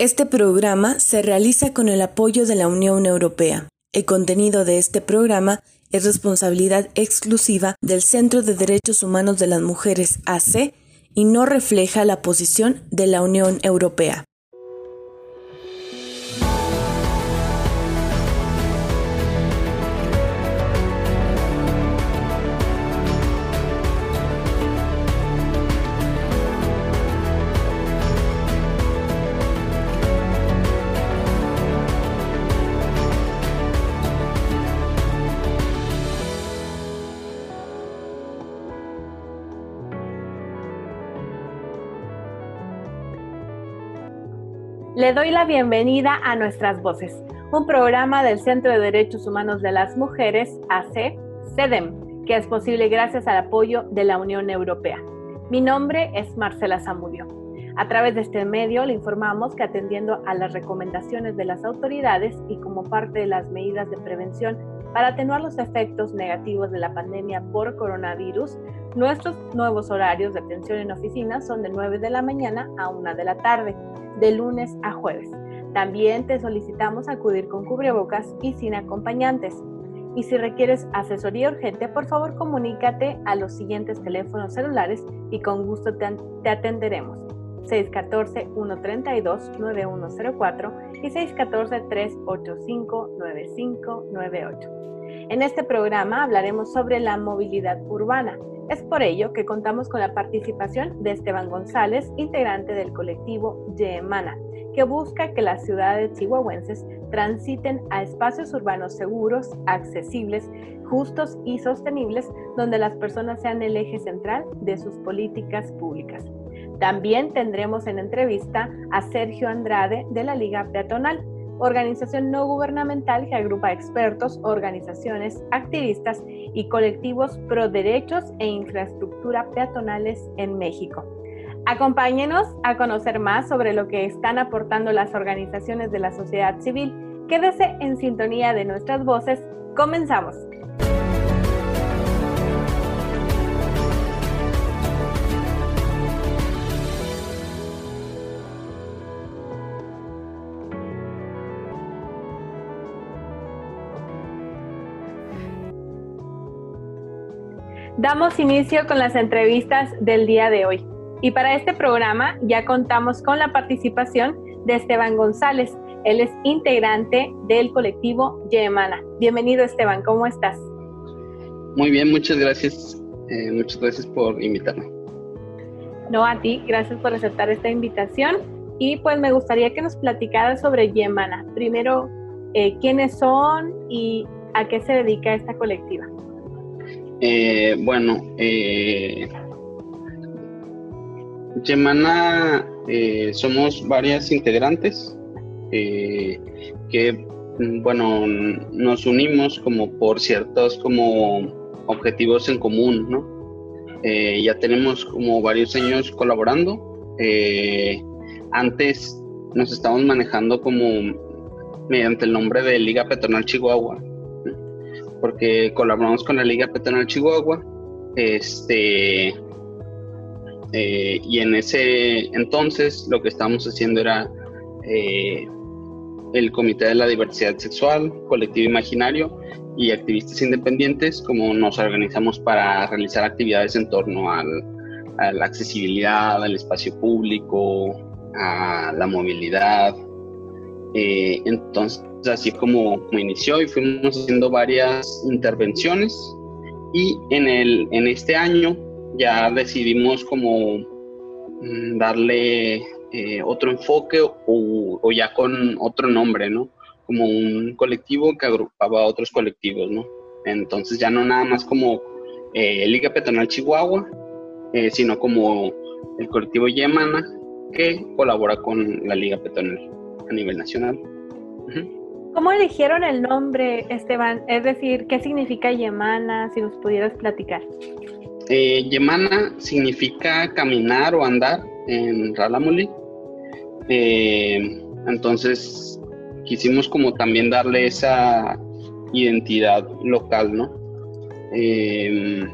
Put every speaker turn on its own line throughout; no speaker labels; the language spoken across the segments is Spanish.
Este programa se realiza con el apoyo de la Unión Europea. El contenido de este programa es responsabilidad exclusiva del Centro de Derechos Humanos de las Mujeres AC y no refleja la posición de la Unión Europea.
Le doy la bienvenida a Nuestras Voces, un programa del Centro de Derechos Humanos de las Mujeres, AC, CEDEM, que es posible gracias al apoyo de la Unión Europea. Mi nombre es Marcela Zamudio. A través de este medio le informamos que atendiendo a las recomendaciones de las autoridades y como parte de las medidas de prevención para atenuar los efectos negativos de la pandemia por coronavirus, nuestros nuevos horarios de atención en oficina son de 9 de la mañana a 1 de la tarde de lunes a jueves. También te solicitamos acudir con cubrebocas y sin acompañantes. Y si requieres asesoría urgente, por favor comunícate a los siguientes teléfonos celulares y con gusto te, atenderemos. 614-132-9104 y 614-385-9598. En este programa hablaremos sobre la movilidad urbana. Es por ello que contamos con la participación de Esteban González, integrante del colectivo Yemana, que busca que las ciudades chihuahuenses transiten a espacios urbanos seguros, accesibles, justos y sostenibles, donde las personas sean el eje central de sus políticas públicas. También tendremos en entrevista a Sergio Andrade de la Liga Peatonal, organización no gubernamental que agrupa expertos, organizaciones, activistas y colectivos pro derechos e infraestructura peatonales en México. Acompáñenos a conocer más sobre lo que están aportando las organizaciones de la sociedad civil. Quédese en sintonía de nuestras voces. Comenzamos. Damos inicio con las entrevistas del día de hoy. Y para este programa ya contamos con la participación de Esteban González. Él es integrante del colectivo Yemana. Bienvenido Esteban, ¿cómo estás?
Muy bien, muchas gracias. Eh, muchas gracias por invitarme.
No, a ti, gracias por aceptar esta invitación. Y pues me gustaría que nos platicaras sobre Yemana. Primero, eh, quiénes son y a qué se dedica esta colectiva.
Eh, bueno, eh, Yemana eh, somos varias integrantes eh, que, bueno, nos unimos como por ciertos como objetivos en común, ¿no? ya tenemos como varios años colaborando. antes nos estábamos manejando como mediante el nombre de Liga Petronal Chihuahua porque colaboramos con la Liga Peatonal Chihuahua. Este, eh, y en ese entonces lo que estábamos haciendo era eh, el Comité de la Diversidad Sexual, Colectivo Imaginario y activistas independientes, como nos organizamos para realizar actividades en torno al, a la accesibilidad, al espacio público, a la movilidad. Eh, entonces, así como, inició y fuimos haciendo varias intervenciones y en, el, en este año ya decidimos como mm, darle eh, otro enfoque o, ya con otro nombre, ¿no? Como un colectivo que agrupaba a otros colectivos, ¿no? Entonces ya no nada más como eh, Liga Peatonal Chihuahua, sino como el colectivo Yemana que colabora con la Liga Peatonal a nivel nacional.
¿Cómo eligieron el nombre, Esteban? Es decir, ¿qué significa Yemana? Si nos pudieras platicar.
Eh, Yemana significa caminar o andar en Ralamuli. Eh, entonces, quisimos como también darle esa identidad local, ¿no? Eh,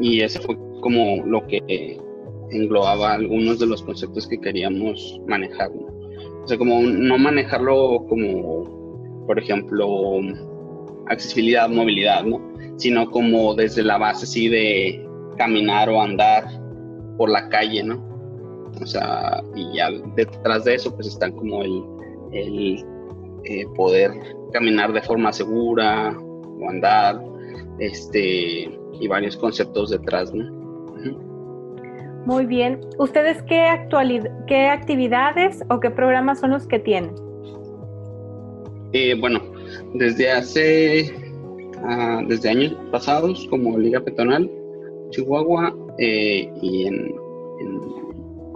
y eso fue como lo que englobaba algunos de los conceptos que queríamos manejar, ¿no? O sea, como no manejarlo como, por ejemplo, accesibilidad, movilidad, ¿no? Sino como desde la base así de caminar o andar por la calle, ¿no? O sea, y ya detrás de eso pues están como el, el eh, poder caminar de forma segura o andar, este, y varios conceptos detrás, ¿no?
Muy bien. ¿Ustedes qué, qué actividades o qué programas son los que tienen?
Eh, bueno, desde hace, ah, desde años pasados, como Liga Petonal Chihuahua eh, y en,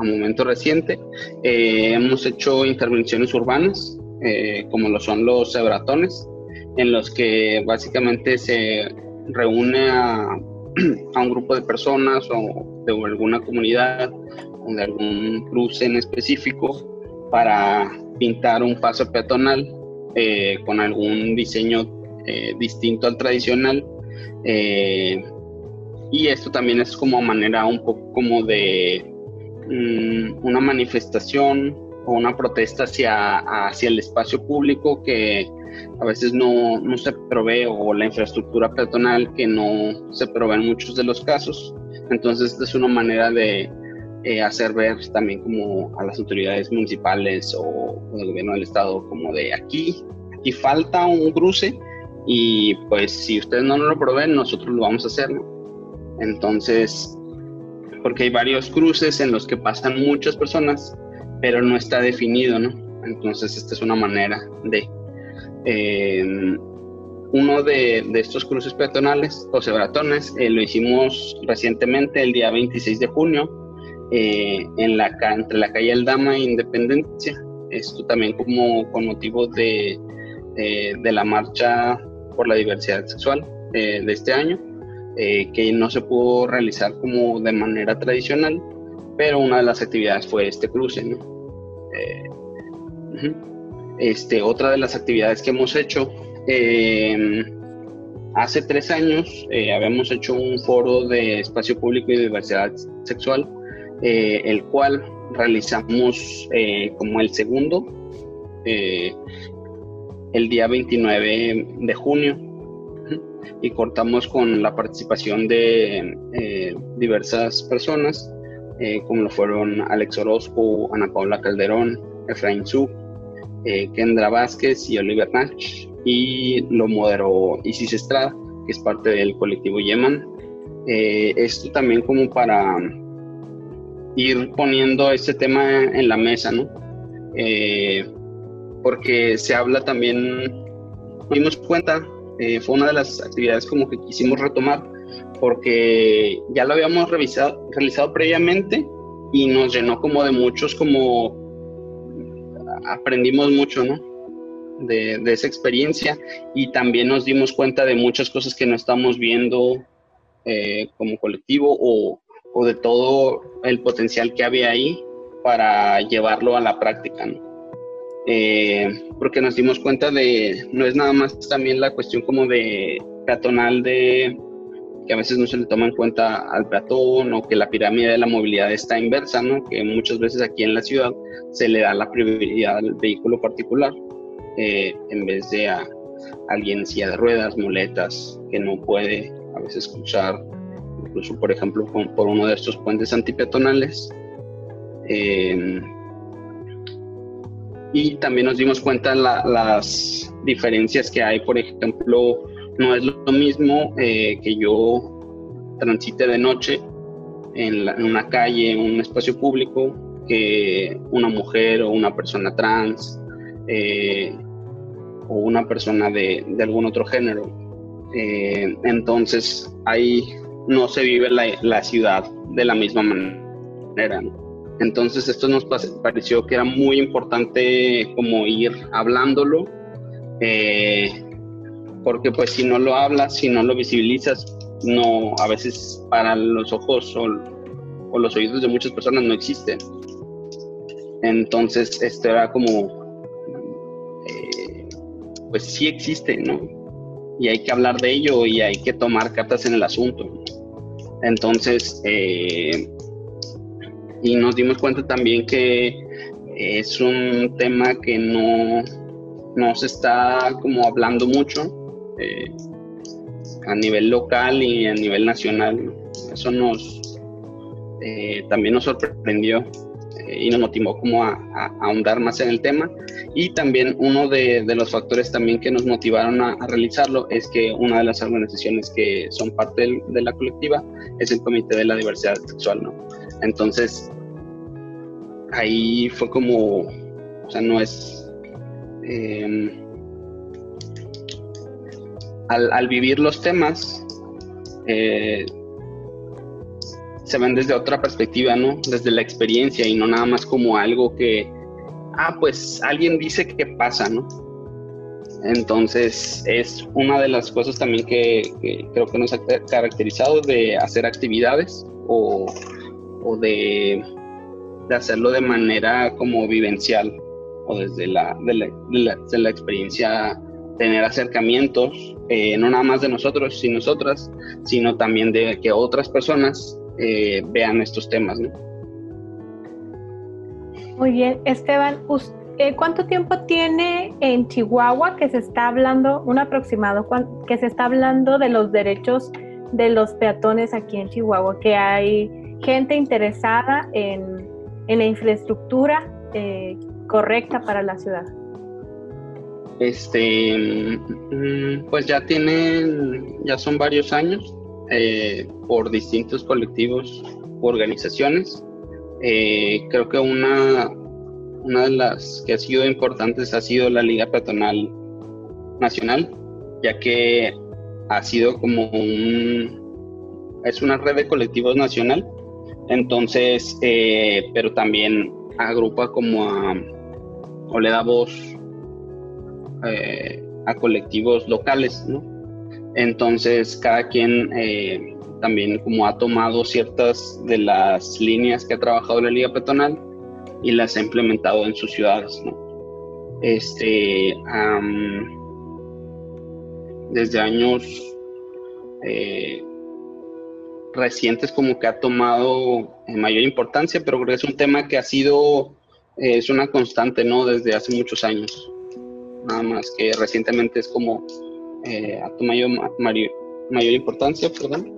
a momento reciente, eh, hemos hecho intervenciones urbanas, como lo son los cebratones, en los que básicamente se reúne a, a un grupo de personas o de alguna comunidad o de algún cruce en específico para pintar un paso peatonal eh, con algún diseño eh, distinto al tradicional. Eh, y esto también es como manera un poco como de mm, una manifestación o una protesta hacia, hacia el espacio público que a veces no, no, se provee o la infraestructura peatonal que no se provee en muchos de los casos. Entonces, esta es una manera de eh, hacer ver también como a las autoridades municipales o, del gobierno del estado como de aquí, aquí falta un cruce y pues si ustedes no lo proveen, nosotros lo vamos a hacer. Entonces, porque hay varios cruces en los que pasan muchas personas, pero no está definido, ¿no? Entonces, esta es una manera de uno de, estos cruces peatonales o cebratones eh, lo hicimos recientemente el día 26 de junio eh, en la, entre la calle Aldama e Independencia. Esto también como con motivo de, de la marcha por la diversidad sexual eh, de este año, que no se pudo realizar como de manera tradicional, pero una de las actividades fue este cruce. ¿no? Este, otra de las actividades que hemos hecho, em, hace tres años eh, habíamos hecho un foro de espacio público y diversidad sexual, eh, el cual realizamos eh, como el segundo, el día 29 de junio, y cortamos con la participación de diversas personas, como lo fueron Alex Orozco, Ana Paula Calderón, Efraín eh, Kendra Vázquez y Oliver Nach, y lo moderó Isis Estrada, que es parte del colectivo Yeman. Eh, esto también como para ir poniendo este tema en la mesa, ¿no? Eh, porque se habla también, dimos cuenta, fue una de las actividades como que quisimos retomar, porque ya lo habíamos revisado, realizado previamente y nos llenó como de muchos como aprendimos mucho, ¿no? De, esa experiencia y también nos dimos cuenta de muchas cosas que no estamos viendo eh, como colectivo o, de todo el potencial que había ahí para llevarlo a la práctica. Eh, porque nos dimos cuenta de, no es nada más también la cuestión como de peatonal de que a veces no se le toma en cuenta al peatón o que la pirámide de la movilidad está inversa, ¿no? que muchas veces aquí en la ciudad se le da la prioridad al vehículo particular eh, en vez de a alguien en silla de ruedas, muletas, que no puede a veces cruzar, incluso por ejemplo por uno de estos puentes antipeatonales. Eh, y también nos dimos cuenta la, las diferencias que hay, por ejemplo, no es lo mismo eh, que yo transite de noche en, una calle, en un espacio público, que una mujer o una persona trans eh, o una persona de, algún otro género. Eh, entonces ahí no se vive la, ciudad de la misma manera. Entonces esto nos pareció que era muy importante como ir hablándolo porque pues si no lo hablas, si no lo visibilizas, no, a veces para los ojos o, los oídos de muchas personas no existen. Entonces, esto era como, eh, pues sí existe, ¿no? Y hay que hablar de ello y hay que tomar cartas en el asunto. Entonces, eh, y nos dimos cuenta también que es un tema que no, no se está como hablando mucho eh, a nivel local y a nivel nacional. Eso nos eh, también nos sorprendió y nos motivó como a, ahondar más en el tema. Y también uno de, los factores también que nos motivaron a, realizarlo es que una de las organizaciones que son parte de la colectiva es el Comité de la Diversidad Sexual, ¿no? Entonces, ahí fue como, o sea, no es... Em, al, vivir los temas, eh, se ven desde otra perspectiva, ¿no? Desde la experiencia y no nada más como algo que, ah, pues alguien dice que pasa, ¿no? Entonces es una de las cosas también que, creo que nos ha caracterizado de hacer actividades o, de, hacerlo de manera como vivencial o desde la, de la, experiencia tener acercamientos, eh, no nada más de nosotros y nosotras, sino también de que otras personas eh, vean estos temas.
Muy bien, Esteban, eh, ¿cuánto tiempo tiene en Chihuahua que se está hablando, un aproximado, que se está hablando de los derechos de los peatones aquí en Chihuahua? Que hay gente interesada en, la infraestructura eh, correcta para la ciudad.
Este, mm, pues ya tienen, ya son varios años eh, por distintos colectivos u organizaciones. Eh, creo que una, una de las que ha sido importantes ha sido la Liga Peatonal Nacional, ya que ha sido como un... es una red de colectivos nacional, entonces, eh, pero también agrupa como a... o le da voz a colectivos locales, ¿no? Entonces, cada quien eh, también como ha tomado ciertas de las líneas que ha trabajado la Liga Peatonal y las ha implementado en sus ciudades, Este, desde años eh, recientes como que ha tomado mayor importancia, pero creo que es un tema que ha sido, eh, es una constante, ¿no? Desde hace muchos años. Nada más que recientemente es como eh, a tu mayor, mayor, importancia, perdón,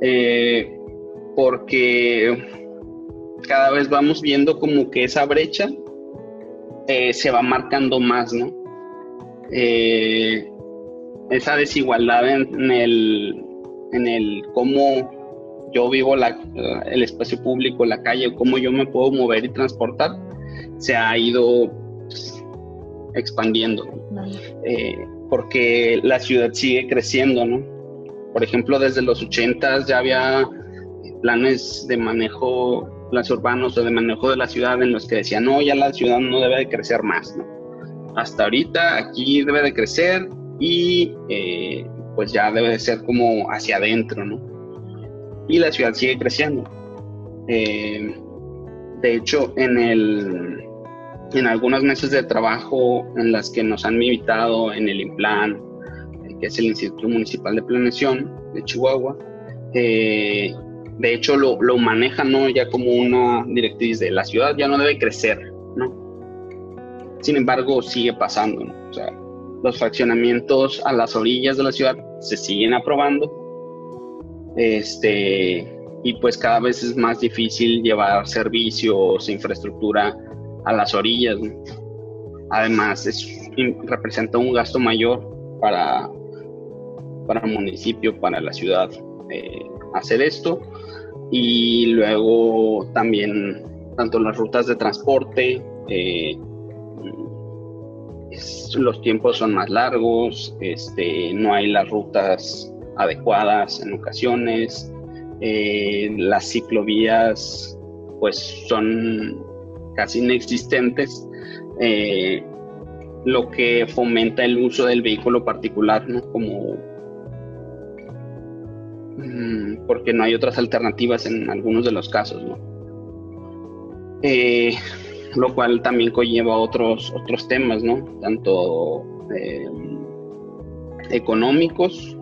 eh, porque cada vez vamos viendo como que esa brecha eh, se va marcando más, ¿no? esa desigualdad en, el, en el cómo yo vivo la, el espacio público, la calle, cómo yo me puedo mover y transportar, se ha ido pues, expandiendo porque la ciudad sigue creciendo, ¿no? Por ejemplo, desde los 80 ya había planes de manejo, planes urbanos o de manejo de la ciudad en los que decían, no, ya la ciudad no debe de crecer más, ¿no? Hasta ahorita aquí debe de crecer y eh, pues ya debe de ser como hacia adentro, ¿no? Y la ciudad sigue creciendo. Eh, de hecho, en el en algunas meses de trabajo en las que nos han invitado en el IMPLAN, que es el Instituto Municipal de Planeación de Chihuahua, eh, de hecho lo, lo, manejan ¿no? ya como una directriz de la ciudad ya no debe crecer, ¿no? Sin embargo, sigue pasando, O sea, los fraccionamientos a las orillas de la ciudad se siguen aprobando, este, y pues cada vez es más difícil llevar servicios, infraestructura a las orillas. Además, es, representa un gasto mayor para, para el municipio, para la ciudad, eh, hacer esto. Y luego también, tanto las rutas de transporte, eh, los tiempos son más largos, este, no hay las rutas adecuadas en ocasiones, eh, las ciclovías pues son casi inexistentes, eh, lo que fomenta el uso del vehículo particular, ¿no? Como mm, porque no hay otras alternativas en algunos de los casos, ¿no? Eh, lo cual también conlleva otros, otros temas, ¿no? Tanto eh, económicos,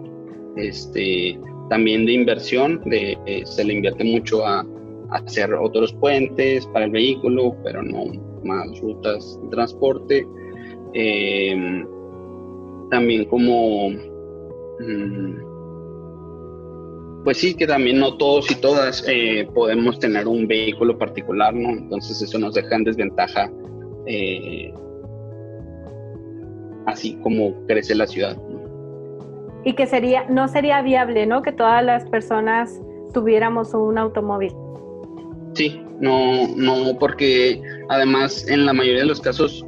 este, también de inversión, de, se le invierte mucho a, hacer otros puentes para el vehículo, pero no, más rutas de transporte. Em, también como, mm, pues sí, que también no todos y todas eh, podemos tener un vehículo particular, ¿no? Entonces eso nos deja en desventaja eh, así como crece la ciudad.
Y que sería, no sería viable, ¿no? Que todas las personas tuviéramos un automóvil.
Sí, no, no, porque además en la mayoría de los casos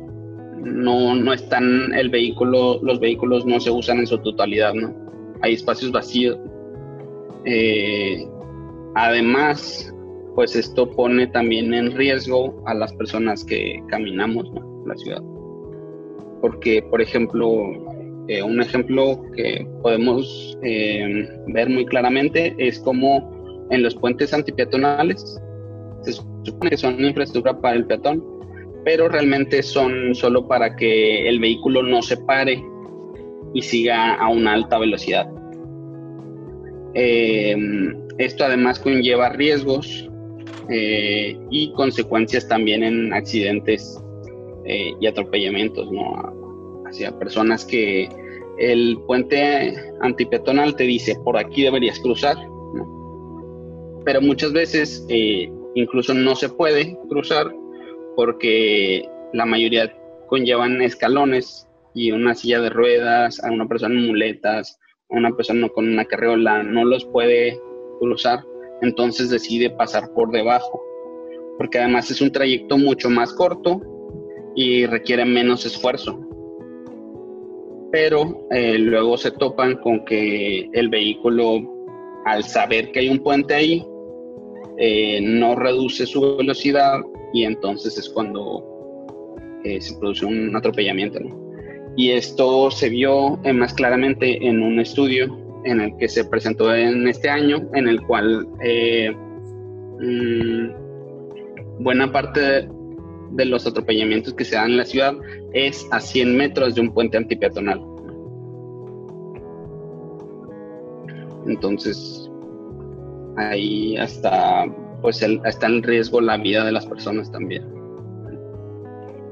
no, no están el vehículo, los vehículos no se usan en su totalidad, ¿no? Hay espacios vacíos. Eh, además, pues esto pone también en riesgo a las personas que caminamos en la ciudad. Porque, por ejemplo, eh, un ejemplo que podemos eh, ver muy claramente es como en los puentes antipeatonales se supone que son infraestructura para el peatón, pero realmente son solo para que el vehículo no se pare y siga a una alta velocidad. Eh, esto además conlleva riesgos eh, y consecuencias también en accidentes eh, y atropellamientos, ¿no? Hacia personas que el puente antipeatonal te dice por aquí deberías cruzar, pero muchas veces eh, incluso no se puede cruzar porque la mayoría conllevan escalones y una silla de ruedas, a una persona en muletas, a una persona con una carriola no los puede cruzar entonces decide pasar por debajo, porque además es un trayecto mucho más corto y requiere menos esfuerzo. Pero eh, luego se topan con que el vehículo, al saber que hay un puente ahí, eh, no reduce su velocidad y entonces es cuando eh, se produce un atropellamiento. Y esto se vio más claramente en un estudio en el que se presentó en este año, en el cual eh, mm, buena parte de, los atropellamientos que se dan en la ciudad es a 100 metros de un puente antipeatonal. Entonces, ahí hasta, pues está en riesgo la vida de las personas también.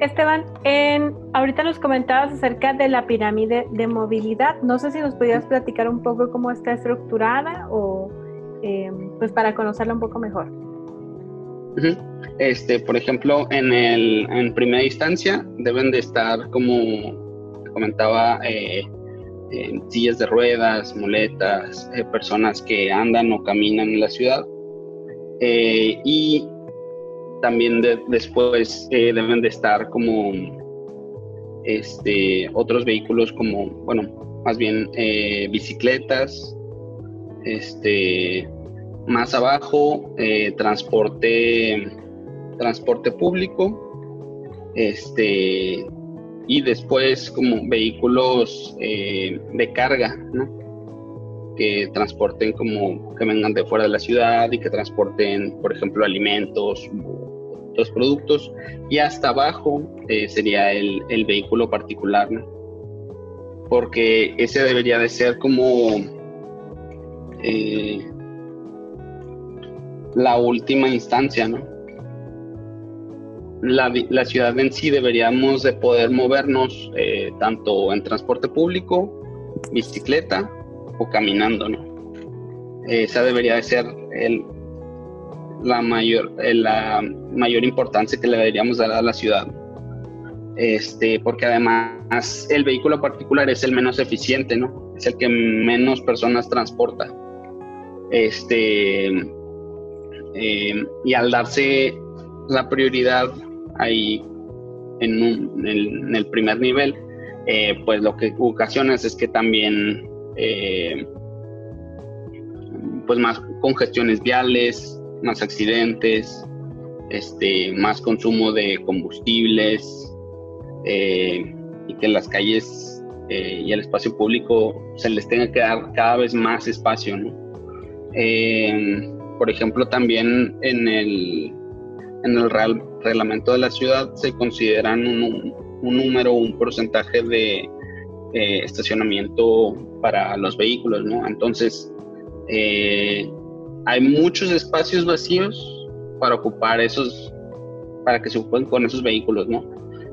Esteban, en, ahorita nos comentabas acerca de la pirámide de movilidad. No sé si nos podías platicar un poco cómo está estructurada o em, pues para conocerla un poco mejor.
Este, por ejemplo, en, el, en primera instancia deben de estar, como comentaba, eh, sillas de ruedas, muletas, eh, personas que andan o caminan en la ciudad. Eh, y también después eh, deben de estar como este, otros vehículos como, bueno, más bien bicicletas, este, más abajo transporte, transporte público, este, y después como vehículos de carga, que transporten como que vengan de fuera de la ciudad y que transporten, por ejemplo, alimentos, los productos. Y hasta abajo eh, sería el, vehículo particular, Porque ese debería de ser como eh, la última instancia, ¿no? La, ciudad en sí deberíamos de poder movernos eh, tanto en transporte público, bicicleta o caminando, ¿no? Esa debería de ser la mayor, eh, la mayor importancia que le deberíamos dar a la ciudad. Este, porque además el vehículo particular es el menos eficiente, ¿no? Es el que menos personas transporta. Este, eh, y al darse la prioridad ahí en, el primer nivel, eh, pues lo que ocasiona es que también pues más congestiones viales, más accidentes, este, más consumo de combustibles eh, y que las calles eh, y el espacio público se les tenga que dar cada vez más espacio. Eh, por ejemplo, también en el, en el real, reglamento de la ciudad se consideran un, número, un porcentaje de estacionamiento para los vehículos, ¿no? Entonces, hay muchos espacios vacíos para ocupar esos para que se ocupen con esos vehículos, ¿no?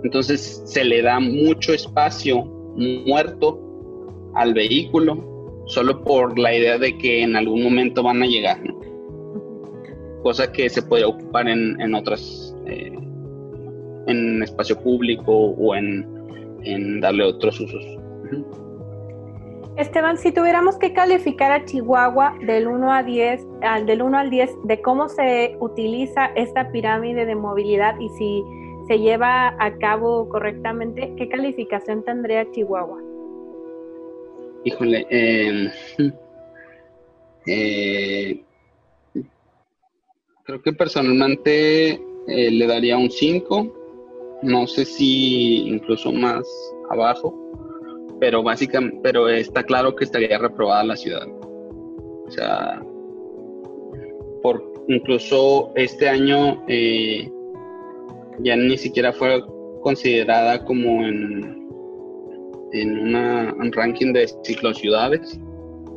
Entonces se le da mucho espacio muerto al vehículo solo por la idea de que en algún momento van a llegar, ¿no? Cosa que se puede ocupar en, en otras, eh, en espacio público o en, en darle otros usos.
Esteban, si tuviéramos que calificar a Chihuahua del 1 a 10, al del 1 al 10 de cómo se utiliza esta pirámide de movilidad y si se lleva a cabo correctamente, ¿qué calificación tendría Chihuahua?
Híjole, em, eh, creo que personalmente eh, le daría un 5, no sé si incluso más abajo pero básicamente, pero está claro que estaría reprobada la ciudad. O sea, por incluso este año eh, ya ni siquiera fue considerada como en, en una, un ranking de ciclociudades,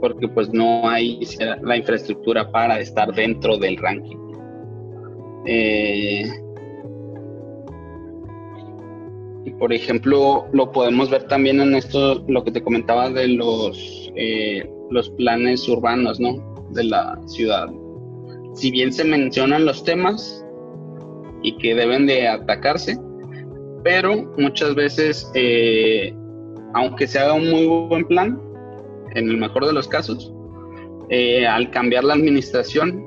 porque pues no hay la infraestructura para estar dentro del ranking. Eh, por ejemplo, lo podemos ver también en esto, lo que te comentaba de los, eh, los planes urbanos, ¿no? De la ciudad. Si bien se mencionan los temas y que deben de atacarse, pero muchas veces, eh, aunque se haga un muy buen plan, en el mejor de los casos, al cambiar la administración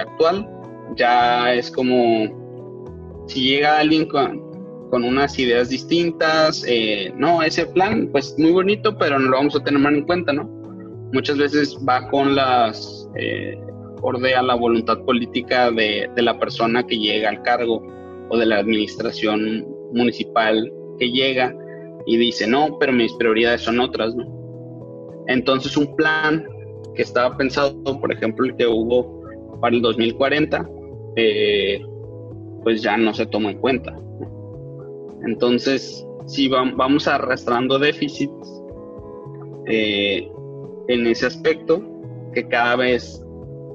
actual, ya es como si llega alguien con, con unas ideas distintas. Eh, no, ese plan, pues muy bonito, pero no lo vamos a tener más en cuenta, ¿no? Muchas veces va con las, eh, a la voluntad política de, de, la persona que llega al cargo o de la administración municipal que llega y dice, no, pero mis prioridades son otras, ¿no? Entonces un plan que estaba pensado, por ejemplo, el que hubo para el 2040, eh, pues ya no se toma en cuenta. Entonces, si vamos arrastrando déficits eh, en ese aspecto, que cada vez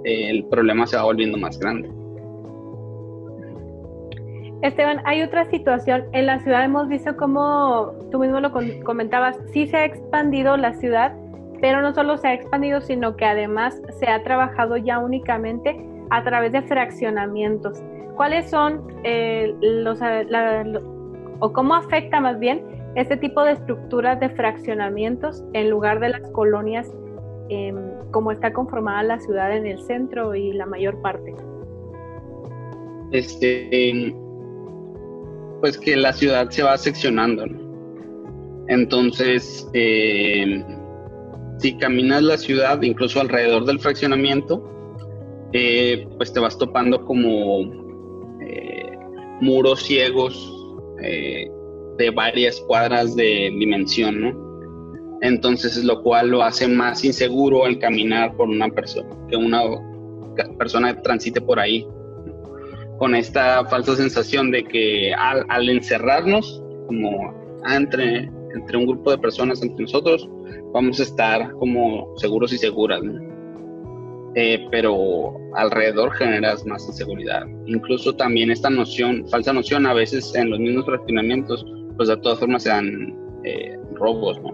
eh, el problema se va volviendo más grande.
Esteban, hay otra situación. En la ciudad hemos visto como tú mismo lo comentabas, sí se ha expandido la ciudad, pero no solo se ha expandido, sino que además se ha trabajado ya únicamente a través de fraccionamientos. ¿Cuáles son eh, los, o cómo afecta más bien este tipo de estructuras de fraccionamientos en lugar de las colonias em, como está conformada la ciudad en el centro y la mayor parte?
Este, pues que la ciudad se va seccionando. Entonces, em, si caminas la ciudad, incluso alrededor del fraccionamiento, eh, pues te vas topando como eh, muros ciegos eh, de varias cuadras de dimensión, ¿no? Entonces, lo cual lo hace más inseguro el caminar por una persona, que una persona transite por ahí, con esta falsa sensación de que al, encerrarnos, como entre, entre un grupo de personas, entre nosotros, vamos a estar como seguros y seguras, ¿no? Eh, pero alrededor generas más inseguridad. Incluso también esta noción, falsa noción, a veces en los mismos fraccionamientos, pues de todas formas se dan eh, robos, ¿no?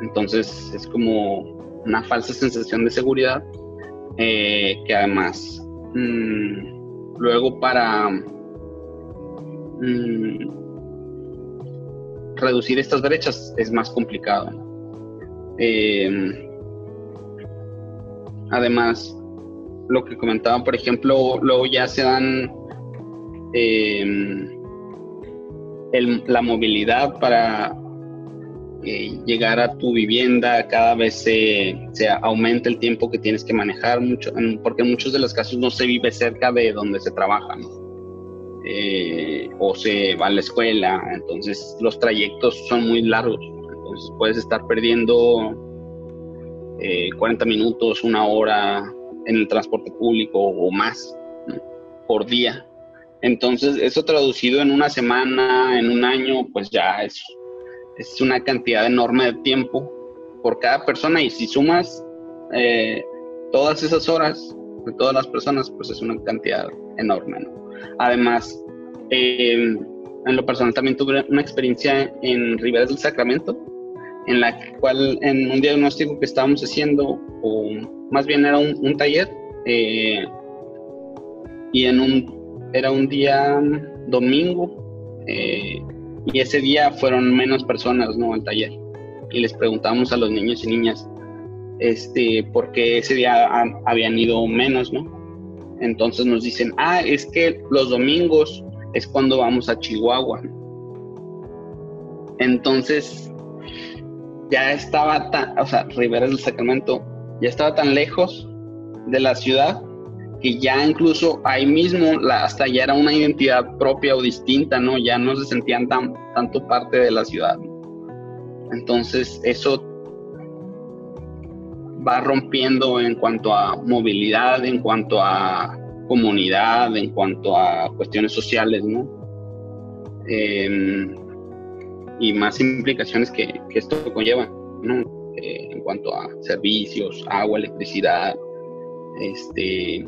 Entonces es como una falsa sensación de seguridad eh, que además mm, luego para mm, reducir estas brechas es más complicado. ¿no? Además, lo que comentaba, por ejemplo, luego ya se dan em, la movilidad para eh, llegar a tu vivienda, cada vez se, aumenta el tiempo que tienes que manejar, mucho, porque en muchos de los casos no se vive cerca de donde se trabaja, eh, o se va a la escuela, entonces los trayectos son muy largos, entonces puedes estar perdiendo 40 eh, minutos, una hora en el transporte público o más por día. Entonces, eso traducido en una semana, en un año, pues ya es, es una cantidad enorme de tiempo por cada persona y si sumas eh, todas esas horas de todas las personas, pues es una cantidad enorme. Además, eh, en lo personal también tuve una experiencia en Riberas del Sacramento, en la cual en un diagnóstico que estábamos haciendo, o más bien era un, taller, eh, y en un, era un día domingo, eh, y ese día fueron menos personas, ¿no? Al taller. Y les preguntamos a los niños y niñas, este, por qué ese día habían ido menos, ¿no? Entonces nos dicen, ah, es que los domingos es cuando vamos a Chihuahua. Entonces, ya estaba tan, o sea, Rivera del Sacramento ya estaba tan lejos de la ciudad que ya incluso ahí mismo la, hasta ya era una identidad propia o distinta, ¿no? Ya no se sentían tan, tanto parte de la ciudad. Entonces eso va rompiendo en cuanto a movilidad, en cuanto a comunidad, en cuanto a cuestiones sociales, ¿no? Em, y más implicaciones que, esto conlleva, ¿no? Eh, en cuanto a servicios, agua, electricidad, este,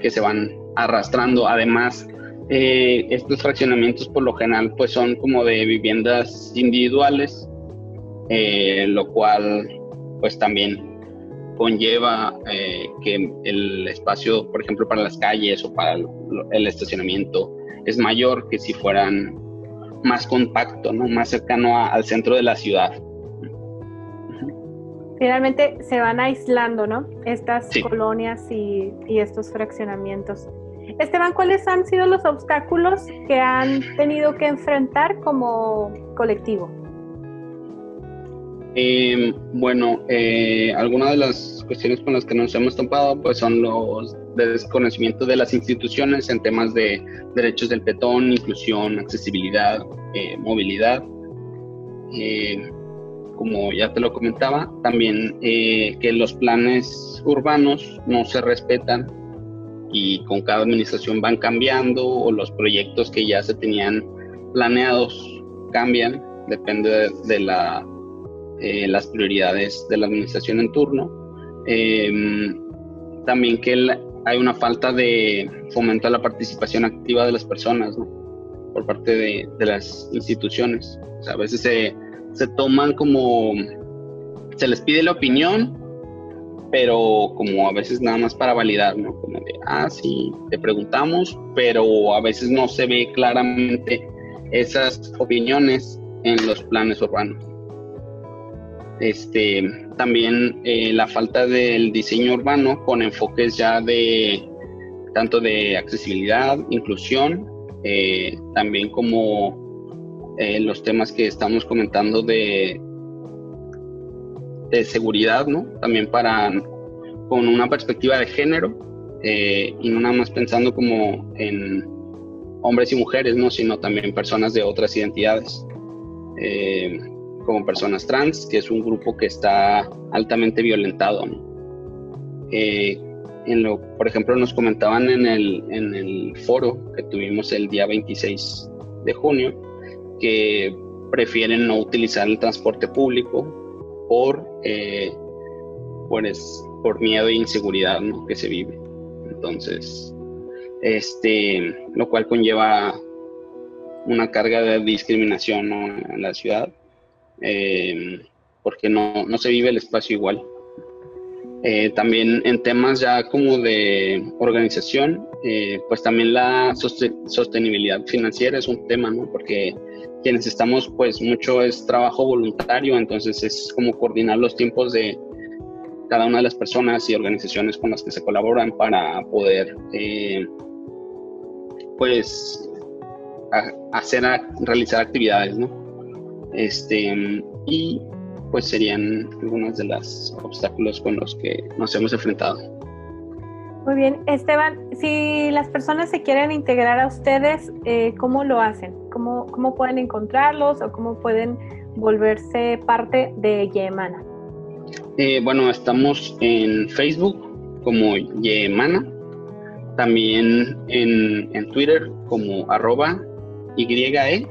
que se van arrastrando. Además, eh, estos fraccionamientos por lo general pues son como de viviendas individuales, eh, lo cual pues también conlleva que el espacio, por ejemplo, para las calles o para el, estacionamiento es mayor que si fueran más compacto, ¿no? más cercano al centro de la ciudad.
Finalmente se van aislando, ¿no? Estas colonias y, y estos fraccionamientos. Esteban, ¿cuáles han sido los obstáculos que han tenido que enfrentar como colectivo?
Eh, bueno, eh, algunas de las cuestiones con las que nos hemos topado pues son los de desconocimiento de las instituciones en temas de derechos del petón, inclusión, accesibilidad, eh, movilidad. Eh, como ya te lo comentaba, también que los planes urbanos no se respetan y con cada administración van cambiando o los proyectos que ya se tenían planeados cambian, depende de la eh, las prioridades de la administración en turno. Em, también que hay una falta de fomento a la participación activa de las personas por parte de, las instituciones. a veces se, se toman como, se les pide la opinión, pero como a veces nada más para validar, ¿no? Como de, ah, sí, te preguntamos, pero a veces no se ve claramente esas opiniones en los planes urbanos. Este, también eh, la falta del diseño urbano con enfoques ya de tanto de accesibilidad, inclusión, eh, también como eh, los temas que estamos comentando de, de seguridad, ¿no? También para con una perspectiva de género y no nada más pensando como en hombres y mujeres, ¿no? Sino también personas de otras identidades como personas trans, que es un grupo que está altamente violentado. Eh, por ejemplo, nos comentaban en el, en el foro que tuvimos el día 26 de junio que prefieren no utilizar el transporte público por, eh, por miedo e inseguridad que se vive. Entonces, este, lo cual conlleva una carga de discriminación en la ciudad eh, porque no, no, se vive el espacio igual. Eh, también en temas ya como de organización, eh, pues también la sostenibilidad financiera es un tema, ¿no? Porque quienes estamos, pues mucho es trabajo voluntario, entonces es como coordinar los tiempos de cada una de las personas y organizaciones con las que se colaboran para poder, pues, hacer, realizar actividades, ¿no? Este, y pues serían algunos de los obstáculos con los que nos hemos enfrentado.
Muy bien, Esteban, si las personas se quieren integrar a ustedes, eh, ¿cómo lo hacen? ¿Cómo, ¿Cómo pueden encontrarlos o cómo pueden volverse parte de Yemana?
Eh, bueno, estamos en Facebook como Yemana, también en, en Twitter como arroba YE,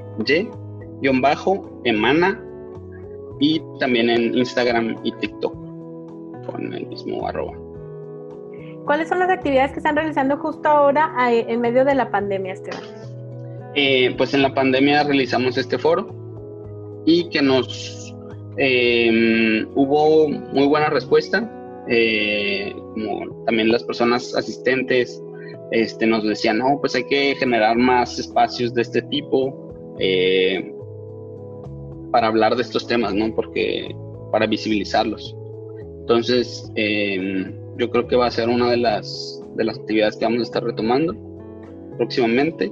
bajo, emana, y también en Instagram y TikTok con el mismo arroba.
¿Cuáles son las actividades que están realizando justo ahora eh, en medio de la pandemia, Esteban?
Eh, pues en la pandemia realizamos este foro y que nos eh, hubo muy buena respuesta. como también las personas asistentes este, nos decían, no, pues hay que generar más espacios de este tipo para hablar de estos temas, ¿no? Porque para visibilizarlos. Entonces, yo creo que va a ser una de las, de las actividades que vamos a estar retomando próximamente.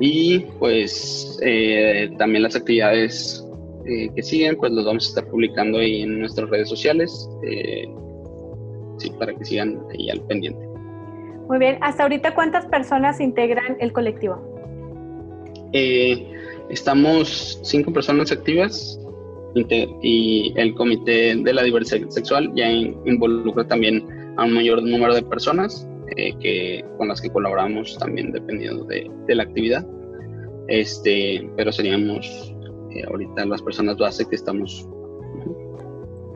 Y pues eh, también las actividades eh, que siguen, pues los vamos a estar publicando ahí en nuestras redes sociales, eh, sí, para que sigan ahí al pendiente.
Muy bien, hasta ahorita cuántas personas integran el colectivo?
Estamos cinco personas activas y el Comité de la Diversidad Sexual ya involucra también a un mayor número de personas eh, que, con las que colaboramos también dependiendo de, la actividad. Este, pero seríamos eh, ahorita las personas base que estamos.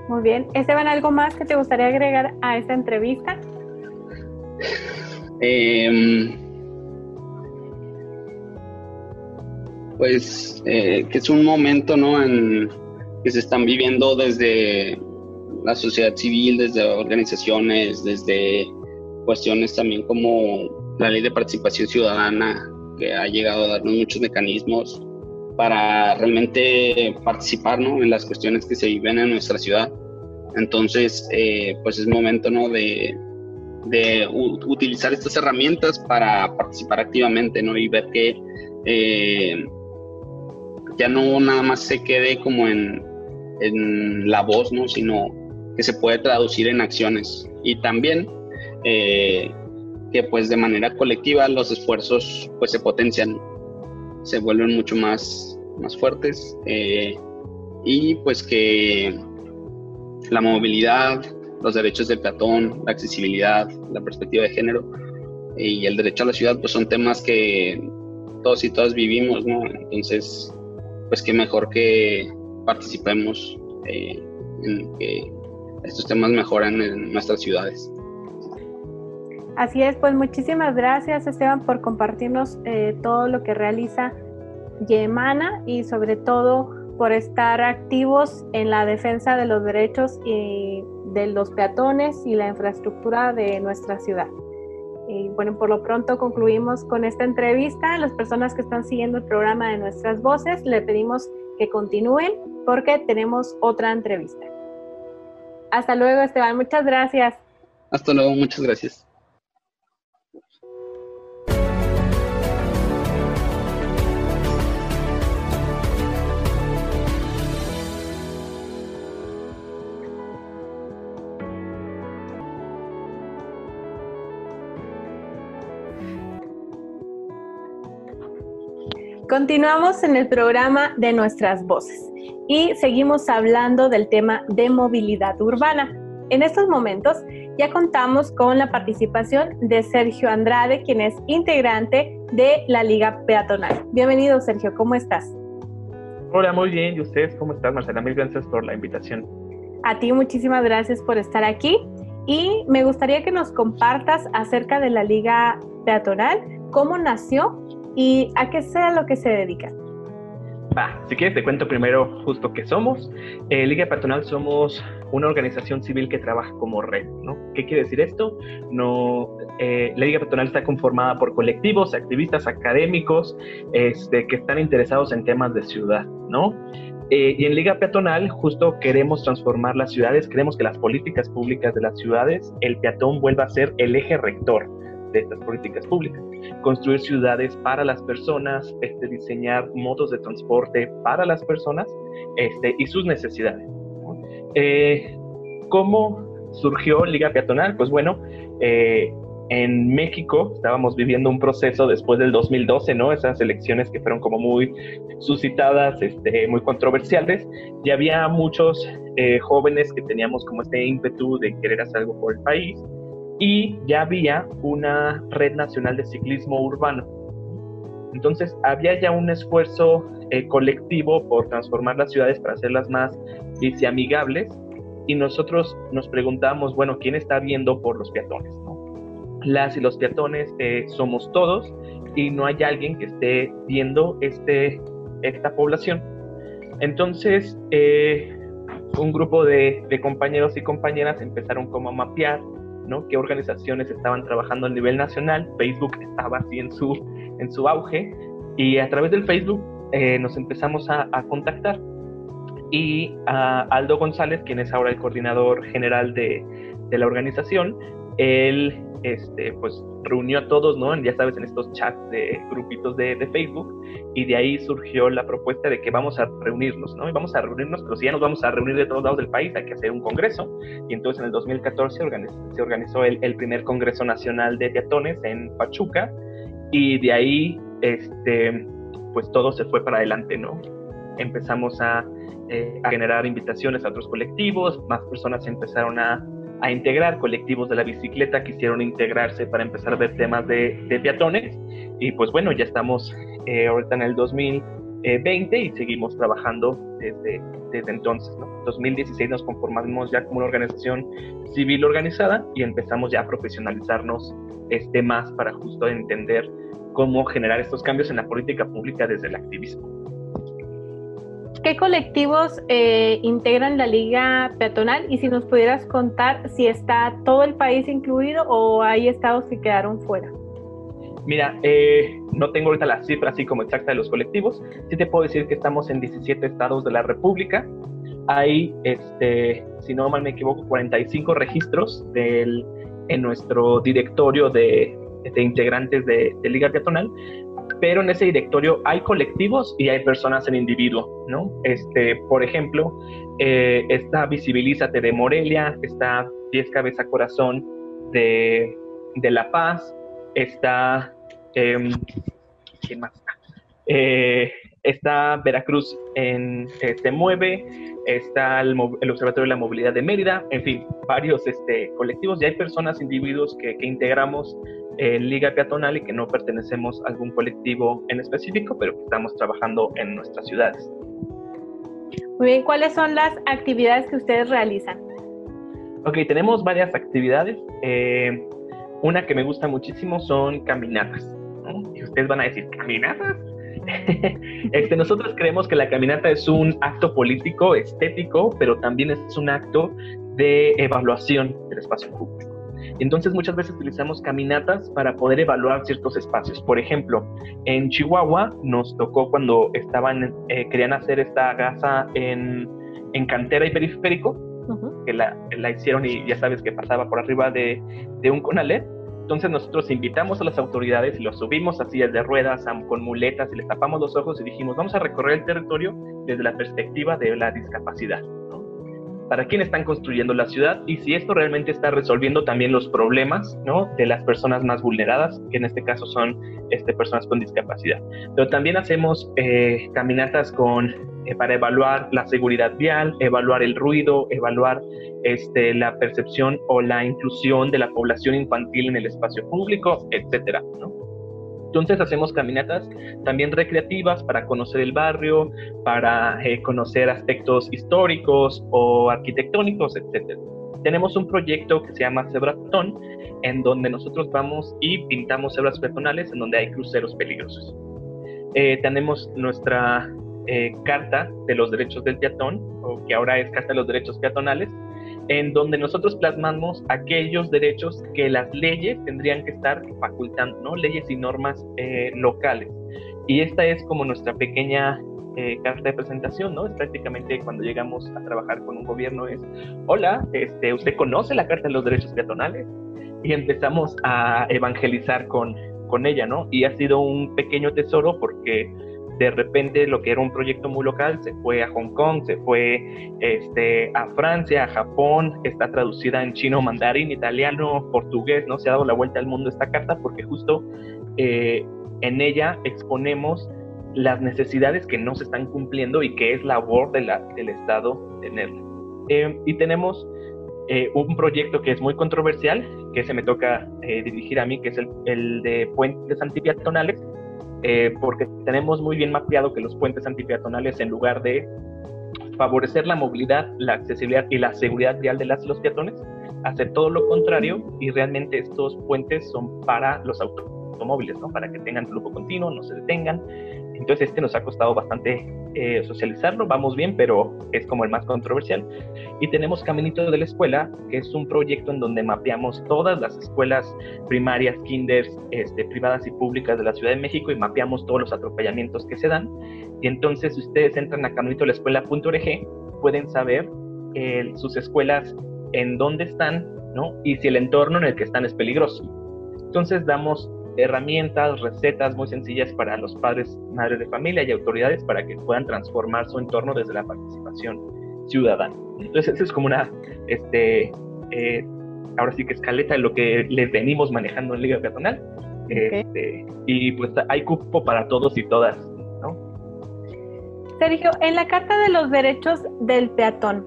Muy bien. Esteban, ¿algo más que te gustaría agregar a esta entrevista?
Em, pues eh, que es un momento, ¿no? En, que se están viviendo desde la sociedad civil, desde organizaciones, desde cuestiones también como la ley de participación ciudadana, que ha llegado a darnos muchos mecanismos para realmente participar ¿no? en las cuestiones que se viven en nuestra ciudad. Entonces, eh, pues es momento ¿no? de, de utilizar estas herramientas para participar activamente ¿no? y ver que eh, ya no nada más se quede como en, en la voz, ¿no? sino que se puede traducir en acciones. Y también eh, que pues de manera colectiva los esfuerzos pues se potencian, se vuelven mucho más, más fuertes eh, y pues que la movilidad, los derechos del peatón, la accesibilidad, la perspectiva de género y el derecho a la ciudad pues son temas que todos y todas vivimos, ¿no? Entonces, pues qué mejor que participemos eh, en que estos temas mejoran en nuestras ciudades.
Así es, pues muchísimas gracias Esteban por compartirnos eh, todo lo que realiza Yemana y sobre todo por estar activos en la defensa de los derechos y de los peatones y la infraestructura de nuestra ciudad. Y bueno, por lo pronto concluimos con esta entrevista. Las personas que están siguiendo el programa de Nuestras Voces, le pedimos que continúen porque tenemos otra entrevista. Hasta luego, Esteban. Muchas gracias.
Hasta luego, muchas gracias.
Continuamos en el programa de nuestras voces y seguimos hablando del tema de movilidad urbana. En estos momentos ya contamos con la participación de Sergio Andrade, quien es integrante de la Liga Peatonal. Bienvenido, Sergio, ¿cómo estás?
Hola, muy bien. ¿Y ustedes cómo están, Marcela? Mil gracias por la invitación.
A ti muchísimas gracias por estar aquí y me gustaría que nos compartas acerca de la Liga Peatonal, cómo nació y a qué sea lo que se dedica.
Va, si quieres te cuento primero justo qué somos. Eh, Liga Patronal somos una organización civil que trabaja como red, ¿no? ¿Qué quiere decir esto? No, eh, la Liga Patronal está conformada por colectivos, activistas, académicos, este, que están interesados en temas de ciudad, ¿no? Eh, y en Liga Peatonal justo queremos transformar las ciudades, queremos que las políticas públicas de las ciudades, el peatón vuelva a ser el eje rector de estas políticas públicas. Construir ciudades para las personas, este, diseñar modos de transporte para las personas este, y sus necesidades. Eh, ¿Cómo surgió Liga Peatonal? Pues bueno, eh, en México estábamos viviendo un proceso después del 2012, ¿no? Esas elecciones que fueron como muy suscitadas, este, muy controversiales, y había muchos eh, jóvenes que teníamos como este ímpetu de querer hacer algo por el país, y ya había una red nacional de ciclismo urbano. Entonces había ya un esfuerzo eh, colectivo por transformar las ciudades para hacerlas más amigables y nosotros nos preguntamos, bueno, ¿quién está viendo por los peatones? las y los peatones eh, somos todos y no hay alguien que esté viendo este, esta población. Entonces, eh, un grupo de, compañeros y compañeras empezaron como a mapear ¿no? qué organizaciones estaban trabajando a nivel nacional. Facebook estaba así en su, en su auge y a través del Facebook eh, nos empezamos a, contactar. Y a Aldo González, quien es ahora el coordinador general de, de la organización, él este, pues reunió a todos, ¿no? Ya sabes, en estos chats de grupitos de, Facebook, y de ahí surgió la propuesta de que vamos a reunirnos, ¿no? Y vamos a reunirnos, pero si ya nos vamos a reunir de todos lados del país, hay que hacer un congreso, y entonces en el 2014 se organizó el, primer Congreso Nacional de Teatones en Pachuca, y de ahí, este, pues todo se fue para adelante, ¿no? Empezamos eh, a generar invitaciones a otros colectivos, más personas empezaron a a integrar colectivos de la bicicleta, quisieron integrarse para empezar a ver temas de, de peatones y pues bueno, ya estamos eh, ahorita en el 2020 y seguimos trabajando desde, desde entonces. ¿no? 2016 nos conformamos ya como una organización civil organizada y empezamos ya a profesionalizarnos este, más para justo entender cómo generar estos cambios en la política pública desde el activismo.
¿Qué colectivos eh, integran la Liga Peatonal? Y si nos pudieras contar si está todo el país incluido o hay estados que quedaron fuera.
Mira, eh, no tengo ahorita la cifra así como exacta de los colectivos. Sí te puedo decir que estamos en 17 estados de la República. Hay, este, si no mal me equivoco, 45 registros en nuestro directorio de, de integrantes de, de, Liga Peatonal pero en ese directorio hay colectivos y hay personas en individuo, ¿no? Este, por ejemplo, eh, está Visibilízate de Morelia, está Diez Cabeza Corazón de, de La Paz, está... Eh, ¿Quién más? Eh, está Veracruz en eh, Se Mueve, está el, Observatorio de la Movilidad de Mérida, en fin, varios este, colectivos y hay personas, individuos que, que integramos en Liga Peatonal y que no pertenecemos a algún colectivo en específico, pero que estamos trabajando en nuestras ciudades.
Muy bien, ¿cuáles son las actividades que ustedes realizan?
Ok, tenemos varias actividades. Eh, una que me gusta muchísimo son caminatas. Y ustedes van a decir, ¿caminatas? este, nosotros creemos que la caminata es un acto político, estético, pero también es un acto de evaluación del espacio público. Entonces muchas veces utilizamos caminatas para poder evaluar ciertos espacios. Por ejemplo, en Chihuahua nos tocó cuando estaban, eh, querían hacer esta gasa en, en cantera y periférico, que la, la, hicieron y ya sabes que pasaba por arriba de, de un conalet. Entonces nosotros invitamos a las autoridades y los subimos a sillas de ruedas, con muletas y les tapamos los ojos y dijimos, vamos a recorrer el territorio desde la perspectiva de la discapacidad para quién están construyendo la ciudad y si esto realmente está resolviendo también los problemas ¿no? de las personas más vulneradas, que en este caso son este, personas con discapacidad. Pero también hacemos eh, caminatas con, eh, para evaluar la seguridad vial, evaluar el ruido, evaluar este, la percepción o la inclusión de la población infantil en el espacio público, etcétera. Entonces hacemos caminatas también recreativas para conocer el barrio, para eh, conocer aspectos históricos o arquitectónicos, etc. Tenemos un proyecto que se llama Cebratón, en donde nosotros vamos y pintamos cebras peatonales en donde hay cruceros peligrosos. Eh, tenemos nuestra eh, Carta de los Derechos del Peatón, o que ahora es Carta de los Derechos Peatonales, en donde nosotros plasmamos aquellos derechos que las leyes tendrían que estar facultando, ¿no? Leyes y normas eh, locales. Y esta es como nuestra pequeña eh, carta de presentación, ¿no? Es prácticamente cuando llegamos a trabajar con un gobierno es, hola, este, ¿usted conoce la Carta de los Derechos Peatonales? Y empezamos a evangelizar con, con ella, ¿no? Y ha sido un pequeño tesoro porque de repente lo que era un proyecto muy local se fue a Hong Kong, se fue este, a Francia, a Japón, está traducida en chino, mandarín, italiano, portugués, ¿no? Se ha dado la vuelta al mundo esta carta porque justo eh, en ella exponemos las necesidades que no se están cumpliendo y que es labor de la, del Estado tenerla. Eh, y tenemos eh, un proyecto que es muy controversial, que se me toca dirigir a mí, que es el, el de puentes antipiatonales, eh, porque tenemos muy bien mapeado que los puentes antipeatonales, en lugar de favorecer la movilidad, la accesibilidad y la seguridad vial de los peatones, hacer todo lo contrario y realmente estos puentes son para los automóviles, ¿no? Para que tengan flujo continuo, no se detengan. Entonces este nos ha costado bastante eh, socializarlo, vamos bien, pero es como el más controversial. Y tenemos Caminito de la Escuela, que es un proyecto en donde mapeamos todas las escuelas primarias, kinders, este, privadas y públicas de la Ciudad de México y mapeamos todos los atropellamientos que se dan. Y entonces si ustedes entran a caminito de la escuela.org, pueden saber sus escuelas en dónde están, ¿no? Y si el entorno en el que están es peligroso. Entonces damos herramientas, recetas muy sencillas para los padres, madres de familia y autoridades para que puedan transformar su entorno desde la participación ciudadana. Entonces, eso es como una, este, eh, ahora sí que escaleta de lo que les venimos manejando en Liga Peatonal. Este, y pues hay cupo para todos y todas, ¿no?
Sergio, en la Carta de los Derechos del Peatón,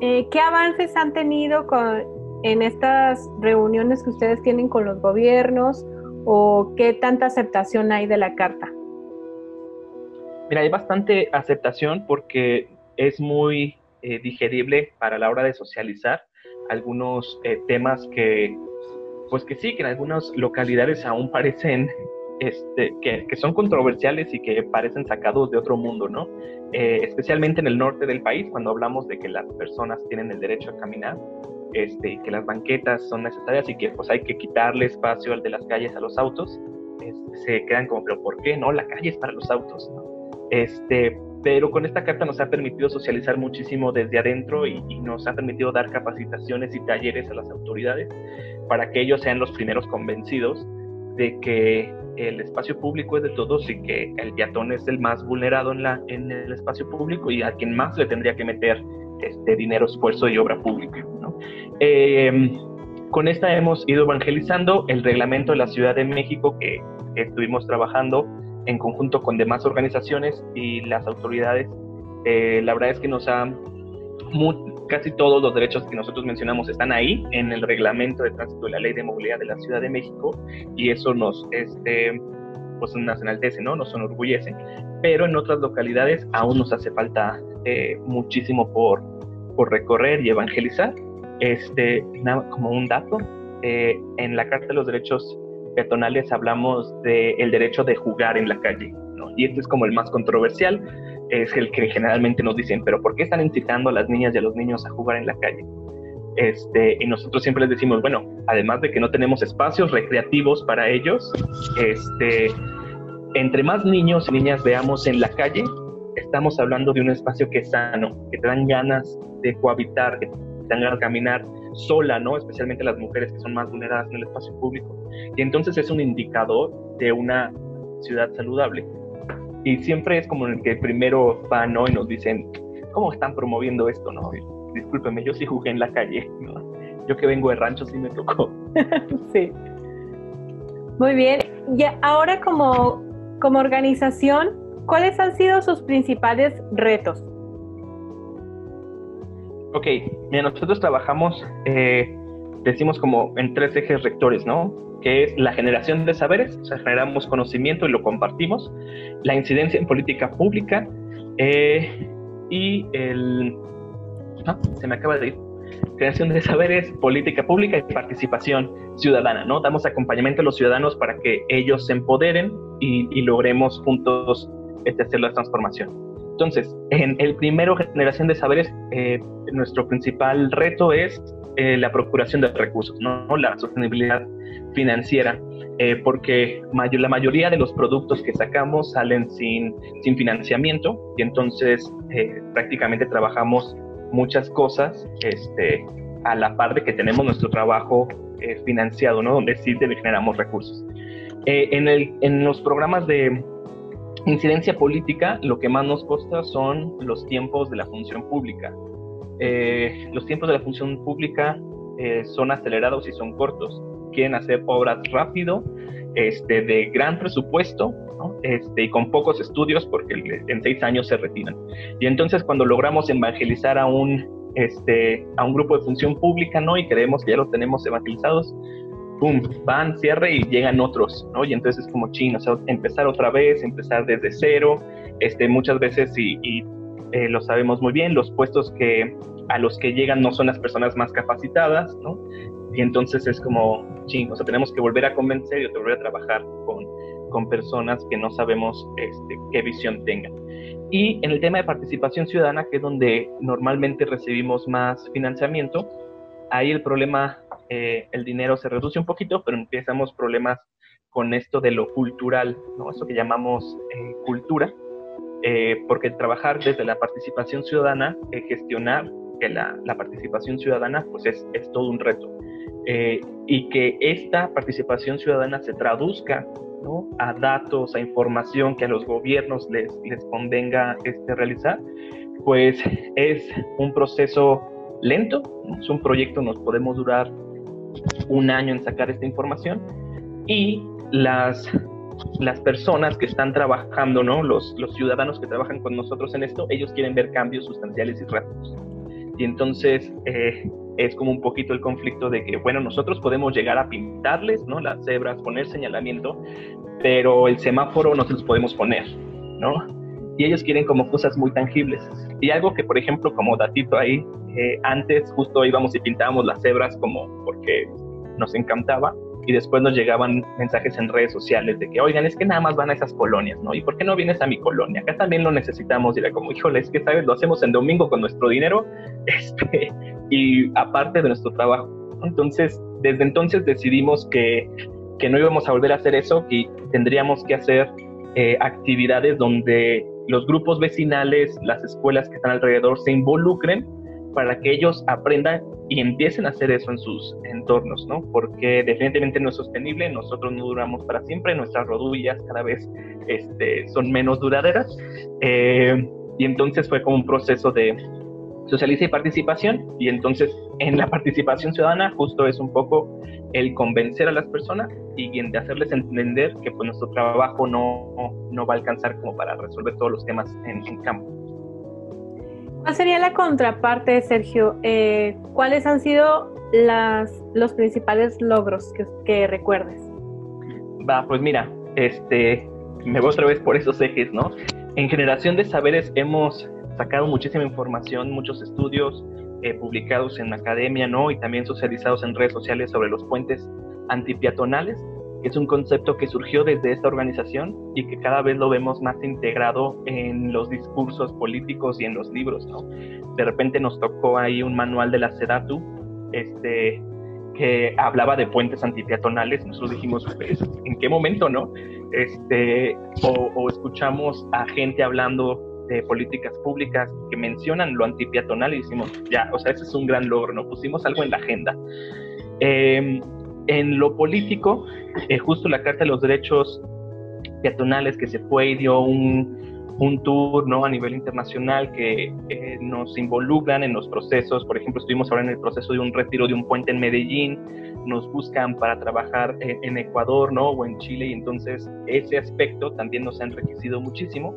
eh, ¿qué avances han tenido con, en estas reuniones que ustedes tienen con los gobiernos o qué tanta aceptación hay de la carta?
Mira, hay bastante aceptación porque es muy eh, digerible para la hora de socializar algunos eh, temas que, pues que sí, que en algunas localidades aún parecen este, que, son controversiales y que parecen sacados de otro mundo, ¿no? Eh, especialmente en el norte del país, cuando hablamos de que las personas tienen el derecho a caminar, este, que las banquetas son necesarias y que pues hay que quitarle espacio al de las calles a los autos, se quedan como, pero ¿por qué? No, la calle es para los autos. Este, pero con esta carta nos ha permitido socializar muchísimo desde adentro y, y, nos ha permitido dar capacitaciones y talleres a las autoridades para que ellos sean los primeros convencidos de que el espacio público es de todos y que el peatón es el más vulnerado en, la, en el espacio público y a quien más le tendría que meter este, dinero, esfuerzo y obra pública. ¿no? Eh, con esta hemos ido evangelizando el reglamento de la Ciudad de México que, que estuvimos trabajando en conjunto con demás organizaciones y las autoridades. Eh, la verdad es que nos ha casi todos los derechos que nosotros mencionamos están ahí en el reglamento de tránsito de la Ley de Movilidad de la Ciudad de México y eso nos este, pues nos enaltece, ¿no? Nos enorgullece, pero en otras localidades aún nos hace falta eh, muchísimo por, por recorrer y evangelizar. Este, como un dato, eh, en la Carta de los Derechos Peatonales hablamos del el derecho de jugar en la calle, ¿no? y este es como el más controversial, es el que generalmente nos dicen, pero ¿por qué están incitando a las niñas y a los niños a jugar en la calle? Este, y nosotros siempre les decimos, bueno, además de que no tenemos espacios recreativos para ellos, este, entre más niños y niñas veamos en la calle, estamos hablando de un espacio que es sano, que te dan ganas de cohabitar, que te dan ganas de caminar sola, ¿no? Especialmente las mujeres que son más vulneradas en el espacio público. Y entonces es un indicador de una ciudad saludable. Y siempre es como en el que primero van, ¿no? Y nos dicen, ¿cómo están promoviendo esto, no? Discúlpeme, yo sí jugué en la calle, ¿no? Yo que vengo de rancho sí me tocó.
sí. Muy bien. Y ahora como, como organización, ¿cuáles han sido sus principales retos?
Ok, mira, nosotros trabajamos, eh, decimos como en tres ejes rectores, ¿no? Que es la generación de saberes, o sea, generamos conocimiento y lo compartimos, la incidencia en política pública eh, y el... Ah, se me acaba de ir. Creación de saberes, política pública y participación ciudadana, ¿no? Damos acompañamiento a los ciudadanos para que ellos se empoderen y, y logremos juntos este, hacer la transformación. Entonces, en el primero, generación de saberes, eh, nuestro principal reto es eh, la procuración de recursos, ¿no? la sostenibilidad financiera, eh, porque mayor, la mayoría de los productos que sacamos salen sin, sin financiamiento y entonces prácticamente trabajamos muchas cosas este, a la par de que tenemos nuestro trabajo financiado, ¿no? donde sí generamos recursos. en, el, en los programas de Incidencia política, lo que más nos cuesta son los tiempos de la función pública. Eh, los tiempos de la función pública eh, son acelerados y son cortos. Quieren hacer obras rápido, este, de gran presupuesto este, y con pocos estudios porque en seis años se retiran. Y entonces cuando logramos evangelizar a un, este, a un grupo de función pública ¿no? y creemos que ya los tenemos evangelizados, pum, van, cierre y llegan otros, ¿no? Y entonces es como chino, o sea, empezar otra vez, empezar desde cero, este, muchas veces y, eh, lo sabemos muy bien, los puestos que a los que llegan no son las personas más capacitadas, ¿no? Y entonces es como, ching, o sea, tenemos que volver a convencer y volver a trabajar con, con personas que no sabemos este, qué visión tengan. Y en el tema de participación ciudadana, que es donde normalmente recibimos más financiamiento, ahí el problema, eh, el dinero se reduce un poquito, pero empezamos problemas con esto de lo cultural, ¿no? Eso que llamamos eh, cultura, eh, porque trabajar desde la participación ciudadana, gestionar que la, la, participación ciudadana, pues es, es todo un reto. y que esta participación ciudadana se traduzca a datos, a información que a los gobiernos les, les convenga este, realizar, pues es un proceso lento, es un proyecto, nos podemos durar un año en sacar esta información y las, las personas que están trabajando, ¿no? Los, los ciudadanos que trabajan con nosotros en esto, ellos quieren ver cambios sustanciales y rápidos. Y entonces eh, es como un poquito el conflicto de que, bueno, nosotros podemos llegar a pintarles, ¿no? Las cebras, poner señalamiento, pero el semáforo no se los podemos poner, ¿no? Y ellos quieren como cosas muy tangibles. Y algo que, por ejemplo, como datito ahí, eh, antes justo íbamos y pintábamos las cebras como porque nos encantaba, y después nos llegaban mensajes en redes sociales de que, oigan, es que nada más van a esas colonias, ¿no? ¿Y por qué no vienes a mi colonia? Acá también lo necesitamos. Y era como, híjole, es que, ¿sabes? Lo hacemos en domingo con nuestro dinero este, y aparte de nuestro trabajo. Entonces, desde entonces decidimos que, que no íbamos a volver a hacer eso y tendríamos que hacer eh, actividades donde los grupos vecinales, las escuelas que están alrededor se involucren para que ellos aprendan y empiecen a hacer eso en sus entornos, ¿no? Porque definitivamente no es sostenible, nosotros no duramos para siempre, nuestras rodillas cada vez este, son menos duraderas. Eh, y entonces fue como un proceso de socializa y participación, y entonces en la participación ciudadana justo es un poco el convencer a las personas y de hacerles entender que pues, nuestro trabajo no, no va a alcanzar como para resolver todos los temas en, en campo.
¿Cuál sería la contraparte, Sergio? Eh, ¿Cuáles han sido las, los principales logros que, que, recuerdes?
Va, pues mira, este, me voy otra vez por esos ejes, ¿no? En generación de saberes hemos sacado muchísima información, muchos estudios eh, publicados en la academia, ¿no? Y también socializados en redes sociales sobre los puentes antipiatonales que es un concepto que surgió desde esta organización y que cada vez lo vemos más integrado en los discursos políticos y en los libros, ¿no? De repente nos tocó ahí un manual de la SEDATU, este, que hablaba de puentes antipeatonales, nosotros dijimos, pues, ¿en qué momento, no? Este, o, o escuchamos a gente hablando de políticas públicas que mencionan lo antipeatonal y decimos, ya, o sea, ese es un gran logro, ¿no? Pusimos algo en la agenda. Eh, en lo político, eh, justo la Carta de los Derechos Peatonales que se fue y dio un, un tour ¿no? a nivel internacional que eh, nos involucran en los procesos. Por ejemplo, estuvimos ahora en el proceso de un retiro de un puente en Medellín, nos buscan para trabajar en, Ecuador ¿no? o en Chile y entonces ese aspecto también nos ha enriquecido muchísimo.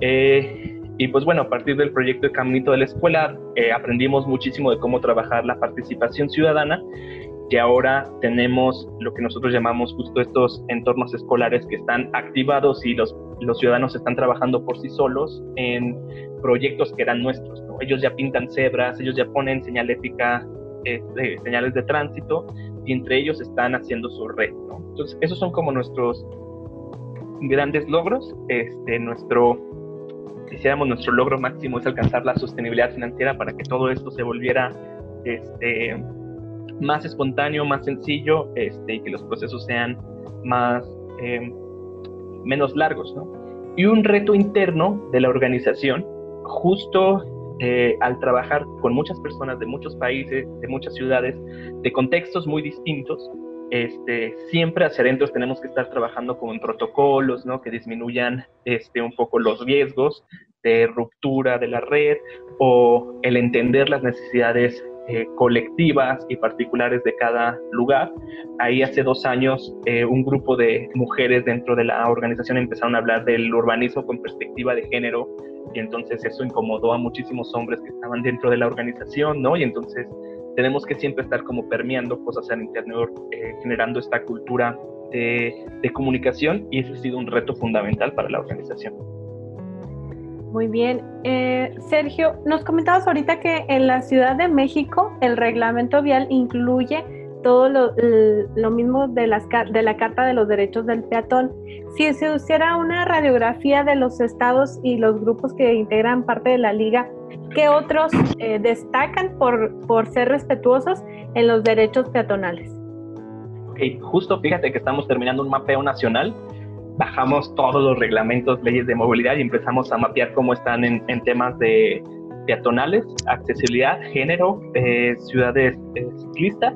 Eh, y pues bueno, a partir del proyecto de Caminito de la Escuela aprendimos muchísimo de cómo trabajar la participación ciudadana que ahora tenemos lo que nosotros llamamos justo estos entornos escolares que están activados y los, los ciudadanos están trabajando por sí solos en proyectos que eran nuestros. Ellos ya pintan cebras, ellos ya ponen señalética, eh, señales de tránsito y entre ellos están haciendo su red. Entonces, esos son como nuestros grandes logros. Este, nuestro, quisiéramos, nuestro logro máximo es alcanzar la sostenibilidad financiera para que todo esto se volviera este, más espontáneo, más sencillo este, y que los procesos sean más, eh, menos largos. ¿no? Y un reto interno de la organización, justo eh, al trabajar con muchas personas de muchos países, de muchas ciudades, de contextos muy distintos, este, siempre hacia adentro tenemos que estar trabajando con protocolos ¿no? que disminuyan este, un poco los riesgos de ruptura de la red o el entender las necesidades eh, colectivas y particulares de cada lugar. Ahí hace dos años eh, un grupo de mujeres dentro de la organización empezaron a hablar del urbanismo con perspectiva de género y entonces eso incomodó a muchísimos hombres que estaban dentro de la organización, ¿no? Y entonces tenemos que siempre estar como permeando cosas al interior, eh, generando esta cultura de, de comunicación y ese ha sido un reto fundamental para la organización.
Muy bien. Eh, Sergio, nos comentabas ahorita que en la Ciudad de México el reglamento vial incluye todo lo, mismo de, las, de la Carta de los Derechos del Peatón. Si se hiciera una radiografía de los estados y los grupos que integran parte de la liga, ¿qué otros eh, destacan por, por ser respetuosos en los derechos peatonales?
Ok, justo fíjate que estamos terminando un mapeo nacional bajamos todos los reglamentos, leyes de movilidad y empezamos a mapear cómo están en, temas de peatonales, accesibilidad, género, eh, ciudades eh, ciclistas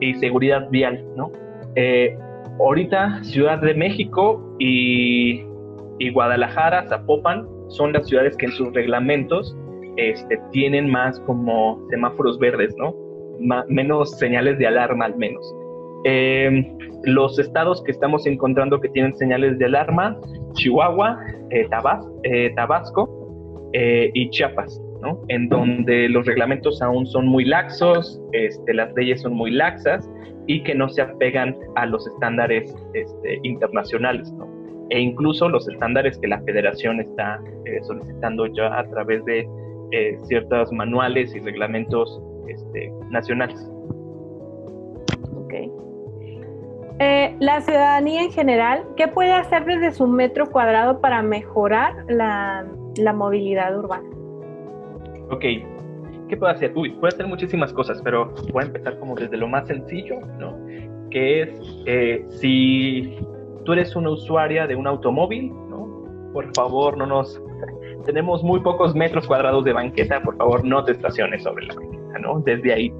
y seguridad vial, ¿no? Eh, ahorita Ciudad de México y, Guadalajara, Zapopan, son las ciudades que en sus reglamentos este, tienen más como semáforos verdes, ¿no? menos señales de alarma al menos. Eh, los estados que estamos encontrando que tienen señales de alarma, Chihuahua, eh, Tabasco y Chiapas en donde los reglamentos aún son muy laxos, este, las leyes son muy laxas y que no se apegan a los estándares este, internacionales, e incluso los estándares que la federación está eh, solicitando ya a través de eh, ciertos manuales y reglamentos este, nacionales.
Eh, la ciudadanía en general, ¿qué puede hacer desde su metro cuadrado para mejorar la movilidad urbana?
Ok, ¿qué puedo hacer? Uy, puedo hacer muchísimas cosas, pero voy a empezar como desde lo más sencillo, ¿no? Que es, eh, si tú eres una usuaria de un automóvil, ¿no? Por favor, no nos... Tenemos muy pocos metros cuadrados de banqueta, por favor, no te estaciones sobre la banqueta, ¿no? Desde ahí.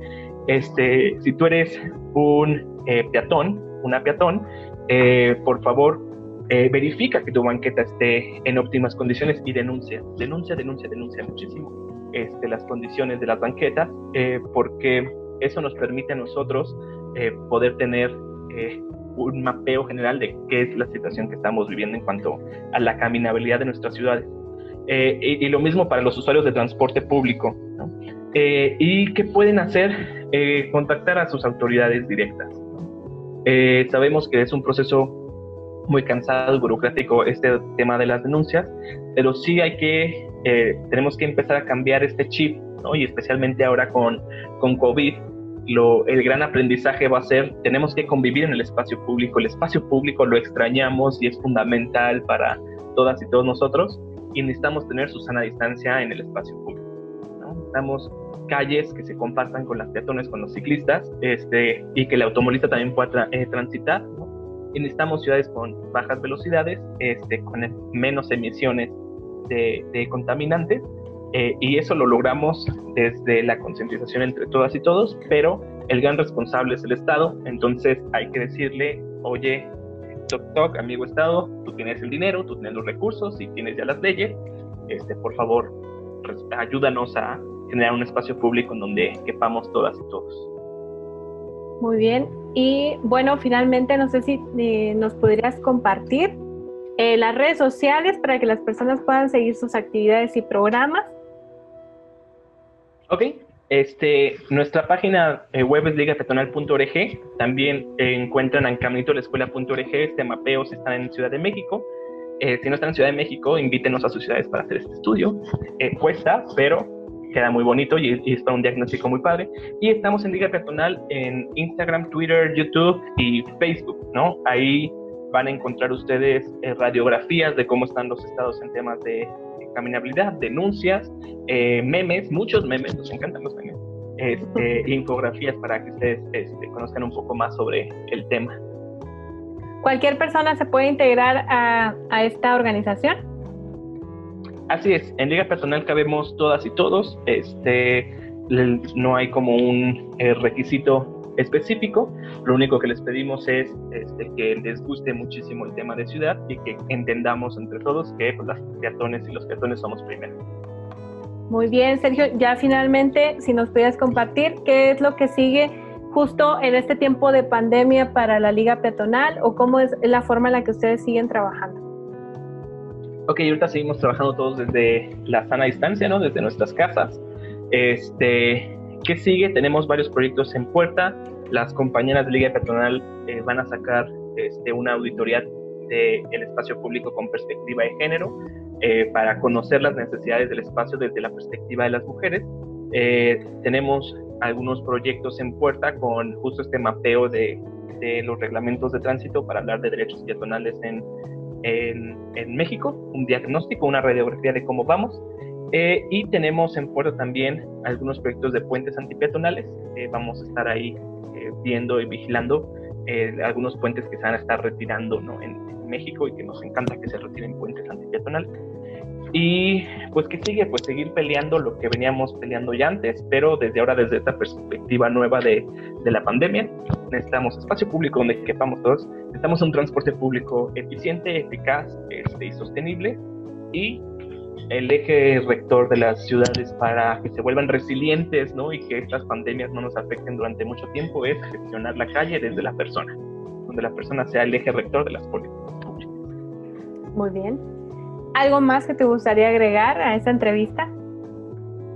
Este, si tú eres un eh, peatón, una peatón, eh, por favor, verifica que tu banqueta esté en óptimas condiciones y denuncia, denuncia, denuncia, denuncia muchísimo este, las condiciones de las banquetas, eh, porque eso nos permite a nosotros eh, poder tener eh, un mapeo general de qué es la situación que estamos viviendo en cuanto a la caminabilidad de nuestras ciudades. Y, lo mismo para los usuarios de transporte público. ¿Y qué pueden hacer? contactar a sus autoridades directas. sabemos que es un proceso muy cansado y burocrático este tema de las denuncias, pero sí hay que eh, tenemos que empezar a cambiar este chip, ¿no? Y especialmente ahora con, con COVID, lo, el gran aprendizaje va a ser, tenemos que convivir en el espacio público. El espacio público lo extrañamos y es fundamental para todas y todos nosotros y necesitamos tener su sana distancia en el espacio público. ¿no? Necesitamos calles que se compartan con las peatones, con los ciclistas, este, y que el automovilista también pueda eh, transitar. Y necesitamos ciudades con bajas velocidades, este, con menos emisiones de, contaminantes eh, y eso lo logramos desde la concientización entre todas y todos, pero el gran responsable es el Estado, entonces hay que decirle, oye, toc toc, amigo Estado, tú tienes el dinero, tú tienes los recursos y tienes ya las leyes, este, por favor, ayúdanos a generar un espacio público en donde quepamos todas y todos.
Muy bien, y bueno, finalmente no sé si eh, nos podrías compartir eh, las redes sociales para que las personas puedan seguir sus actividades y programas.
Ok, este, nuestra página eh, web es ligapeatonal.org. También encuentran en caminito la escuela.org este mapeo si están en Ciudad de México. Eh, si no están en Ciudad de México, invítenos a sus ciudades para hacer este estudio. cuesta, pero queda muy bonito y, y, es para un diagnóstico muy padre. Y estamos en Liga Peatonal en Instagram, Twitter, YouTube y Facebook, ¿no? Ahí van a encontrar ustedes eh, radiografías de cómo están los estados en temas de caminabilidad, denuncias, eh, memes, muchos memes, nos encantan los memes, este, infografías para que ustedes este, conozcan un poco más sobre el tema.
¿Cualquier persona se puede integrar a, a esta organización?
Así es, en Liga Personal cabemos todas y todos, este, no hay como un eh, requisito específico. Lo único que les pedimos es este, que les guste muchísimo el tema de ciudad y que entendamos entre todos que pues, las peatones y los peatones somos primero.
Muy bien, Sergio, ya finalmente, si nos pudieras compartir qué es lo que sigue justo en este tiempo de pandemia para la Liga Peatonal o cómo es la forma en la que ustedes siguen trabajando.
Ok, ahorita seguimos trabajando todos desde la sana distancia, ¿no? Desde nuestras casas. Este, ¿Qué sigue? Tenemos varios proyectos en puerta. Las compañeras de Liga Peatonal eh, van a sacar este, una auditoría del espacio público con perspectiva de género. eh, para conocer las necesidades del espacio desde la perspectiva de las mujeres. Eh, tenemos algunos proyectos en puerta con justo este mapeo de, de, los reglamentos de tránsito para hablar de derechos peatonales en, en, en México, un diagnóstico, una radiografía de cómo vamos. Eh, y tenemos en puerta también algunos proyectos de puentes antipeatonales. vamos a estar ahí viendo y vigilando algunos puentes que se van a estar retirando ¿no? en, México y que nos encanta que se retiren puentes antipeatonales. Y pues que sigue, pues seguir peleando lo que veníamos peleando ya antes, pero desde ahora, desde esta perspectiva nueva de, de la pandemia, necesitamos espacio público donde quepamos todos, necesitamos un transporte público eficiente, eficaz este, y sostenible, y el eje rector de las ciudades para que se vuelvan resilientes ¿no? y que estas pandemias no nos afecten durante mucho tiempo es gestionar la calle desde la persona, donde la persona sea el eje rector de las políticas.
Muy bien. ¿Algo más que te gustaría agregar a esta entrevista?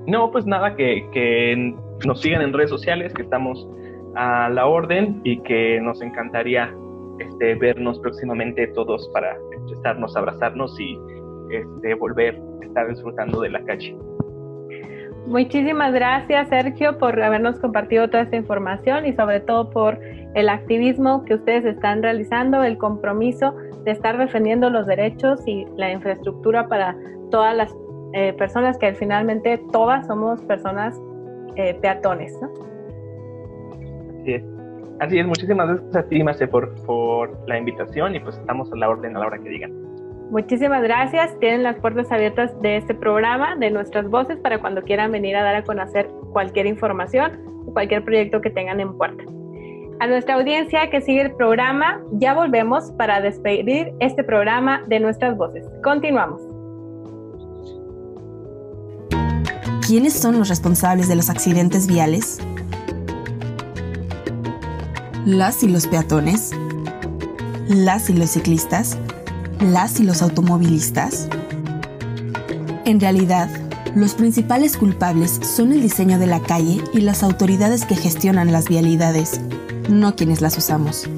No, pues nada, que, que nos sigan en redes sociales, que estamos a la orden y que nos encantaría este, vernos próximamente todos para estarnos, abrazarnos y este, volver a estar disfrutando de la calle.
Muchísimas gracias, Sergio, por habernos compartido toda esta información y sobre todo por el activismo que ustedes están realizando, el compromiso de estar defendiendo los derechos y la infraestructura para todas las eh, personas que finalmente todas somos personas eh, peatones. ¿no?
Así es. Así es, muchísimas gracias a ti, Marce, por, por la invitación y pues estamos a la orden a la hora que digan.
Muchísimas gracias. Tienen las puertas abiertas de este programa, de nuestras voces, para cuando quieran venir a dar a conocer cualquier información o cualquier proyecto que tengan en puerta. A nuestra audiencia que sigue el programa, ya volvemos para despedir este programa de nuestras voces. Continuamos.
¿Quiénes son los responsables de los accidentes viales? Las y los peatones, las y los ciclistas, las y los automovilistas. En realidad, los principales culpables son el diseño de la calle y las autoridades que gestionan las vialidades no quienes las usamos.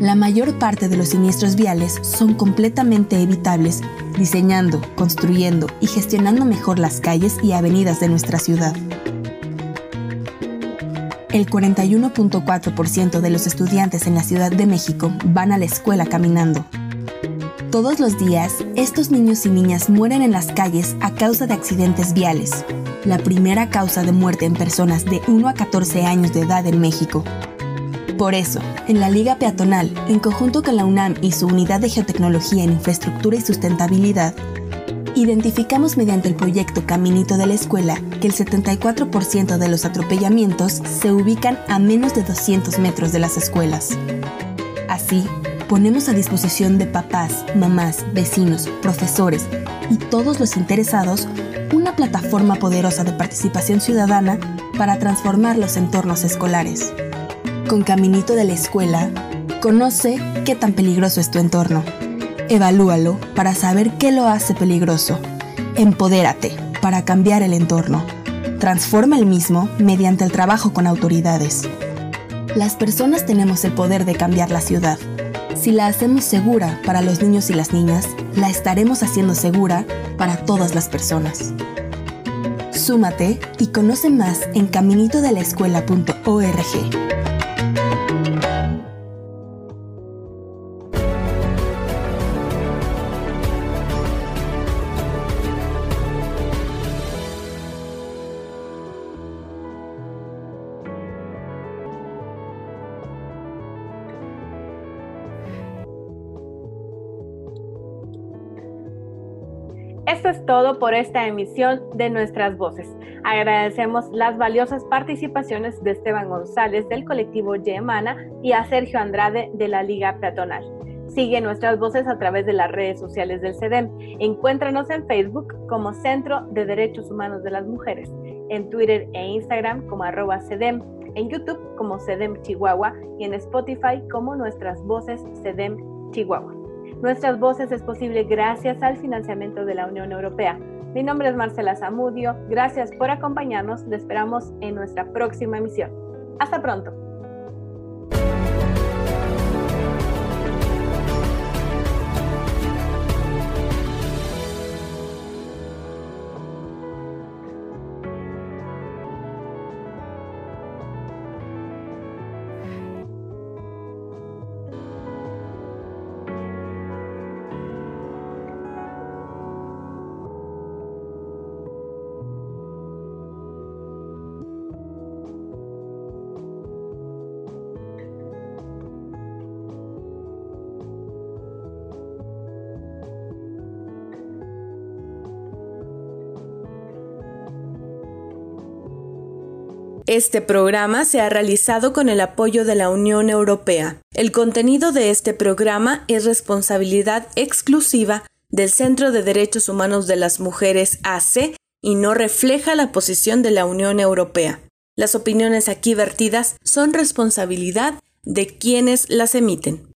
La mayor parte de los siniestros viales son completamente evitables diseñando, construyendo y gestionando mejor las calles y avenidas de nuestra ciudad. El 41.4% de los estudiantes en la Ciudad de México van a la escuela caminando. Todos los días, estos niños y niñas mueren en las calles a causa de accidentes viales, la primera causa de muerte en personas de 1 a 14 años de edad en México. Por eso, en la Liga Peatonal, en conjunto con la UNAM y su Unidad de Geotecnología en Infraestructura y Sustentabilidad, identificamos mediante el proyecto Caminito de la Escuela que el 74% de los atropellamientos se ubican a menos de 200 metros de las escuelas. Así, ponemos a disposición de papás, mamás, vecinos, profesores y todos los interesados una plataforma poderosa de participación ciudadana para transformar los entornos escolares. Con Caminito de la Escuela, conoce qué tan peligroso es tu entorno. Evalúalo para saber qué lo hace peligroso. Empodérate para cambiar el entorno. Transforma el mismo mediante el trabajo con autoridades. Las personas tenemos el poder de cambiar la ciudad. Si la hacemos segura para los niños y las niñas, la estaremos haciendo segura para todas las personas. Súmate y conoce más en caminitodelaescuela.org.
Esto es todo por esta emisión de Nuestras Voces. Agradecemos las valiosas participaciones de Esteban González del colectivo Yemana y a Sergio Andrade de la Liga Peatonal. Sigue Nuestras Voces a través de las redes sociales del CEDEM. Encuéntranos en Facebook como Centro de Derechos Humanos de las Mujeres, en Twitter e Instagram como arroba CEDEM, en YouTube como CEDEM Chihuahua y en Spotify como Nuestras Voces CEDEM Chihuahua. Nuestras voces es posible gracias al financiamiento de la Unión Europea. Mi nombre es Marcela Zamudio. Gracias por acompañarnos. Le esperamos en nuestra próxima emisión. Hasta pronto.
Este programa se ha realizado con el apoyo de la Unión Europea. El contenido de este programa es responsabilidad exclusiva del Centro de Derechos Humanos de las Mujeres AC y no refleja la posición de la Unión Europea. Las opiniones aquí vertidas son responsabilidad de quienes las emiten.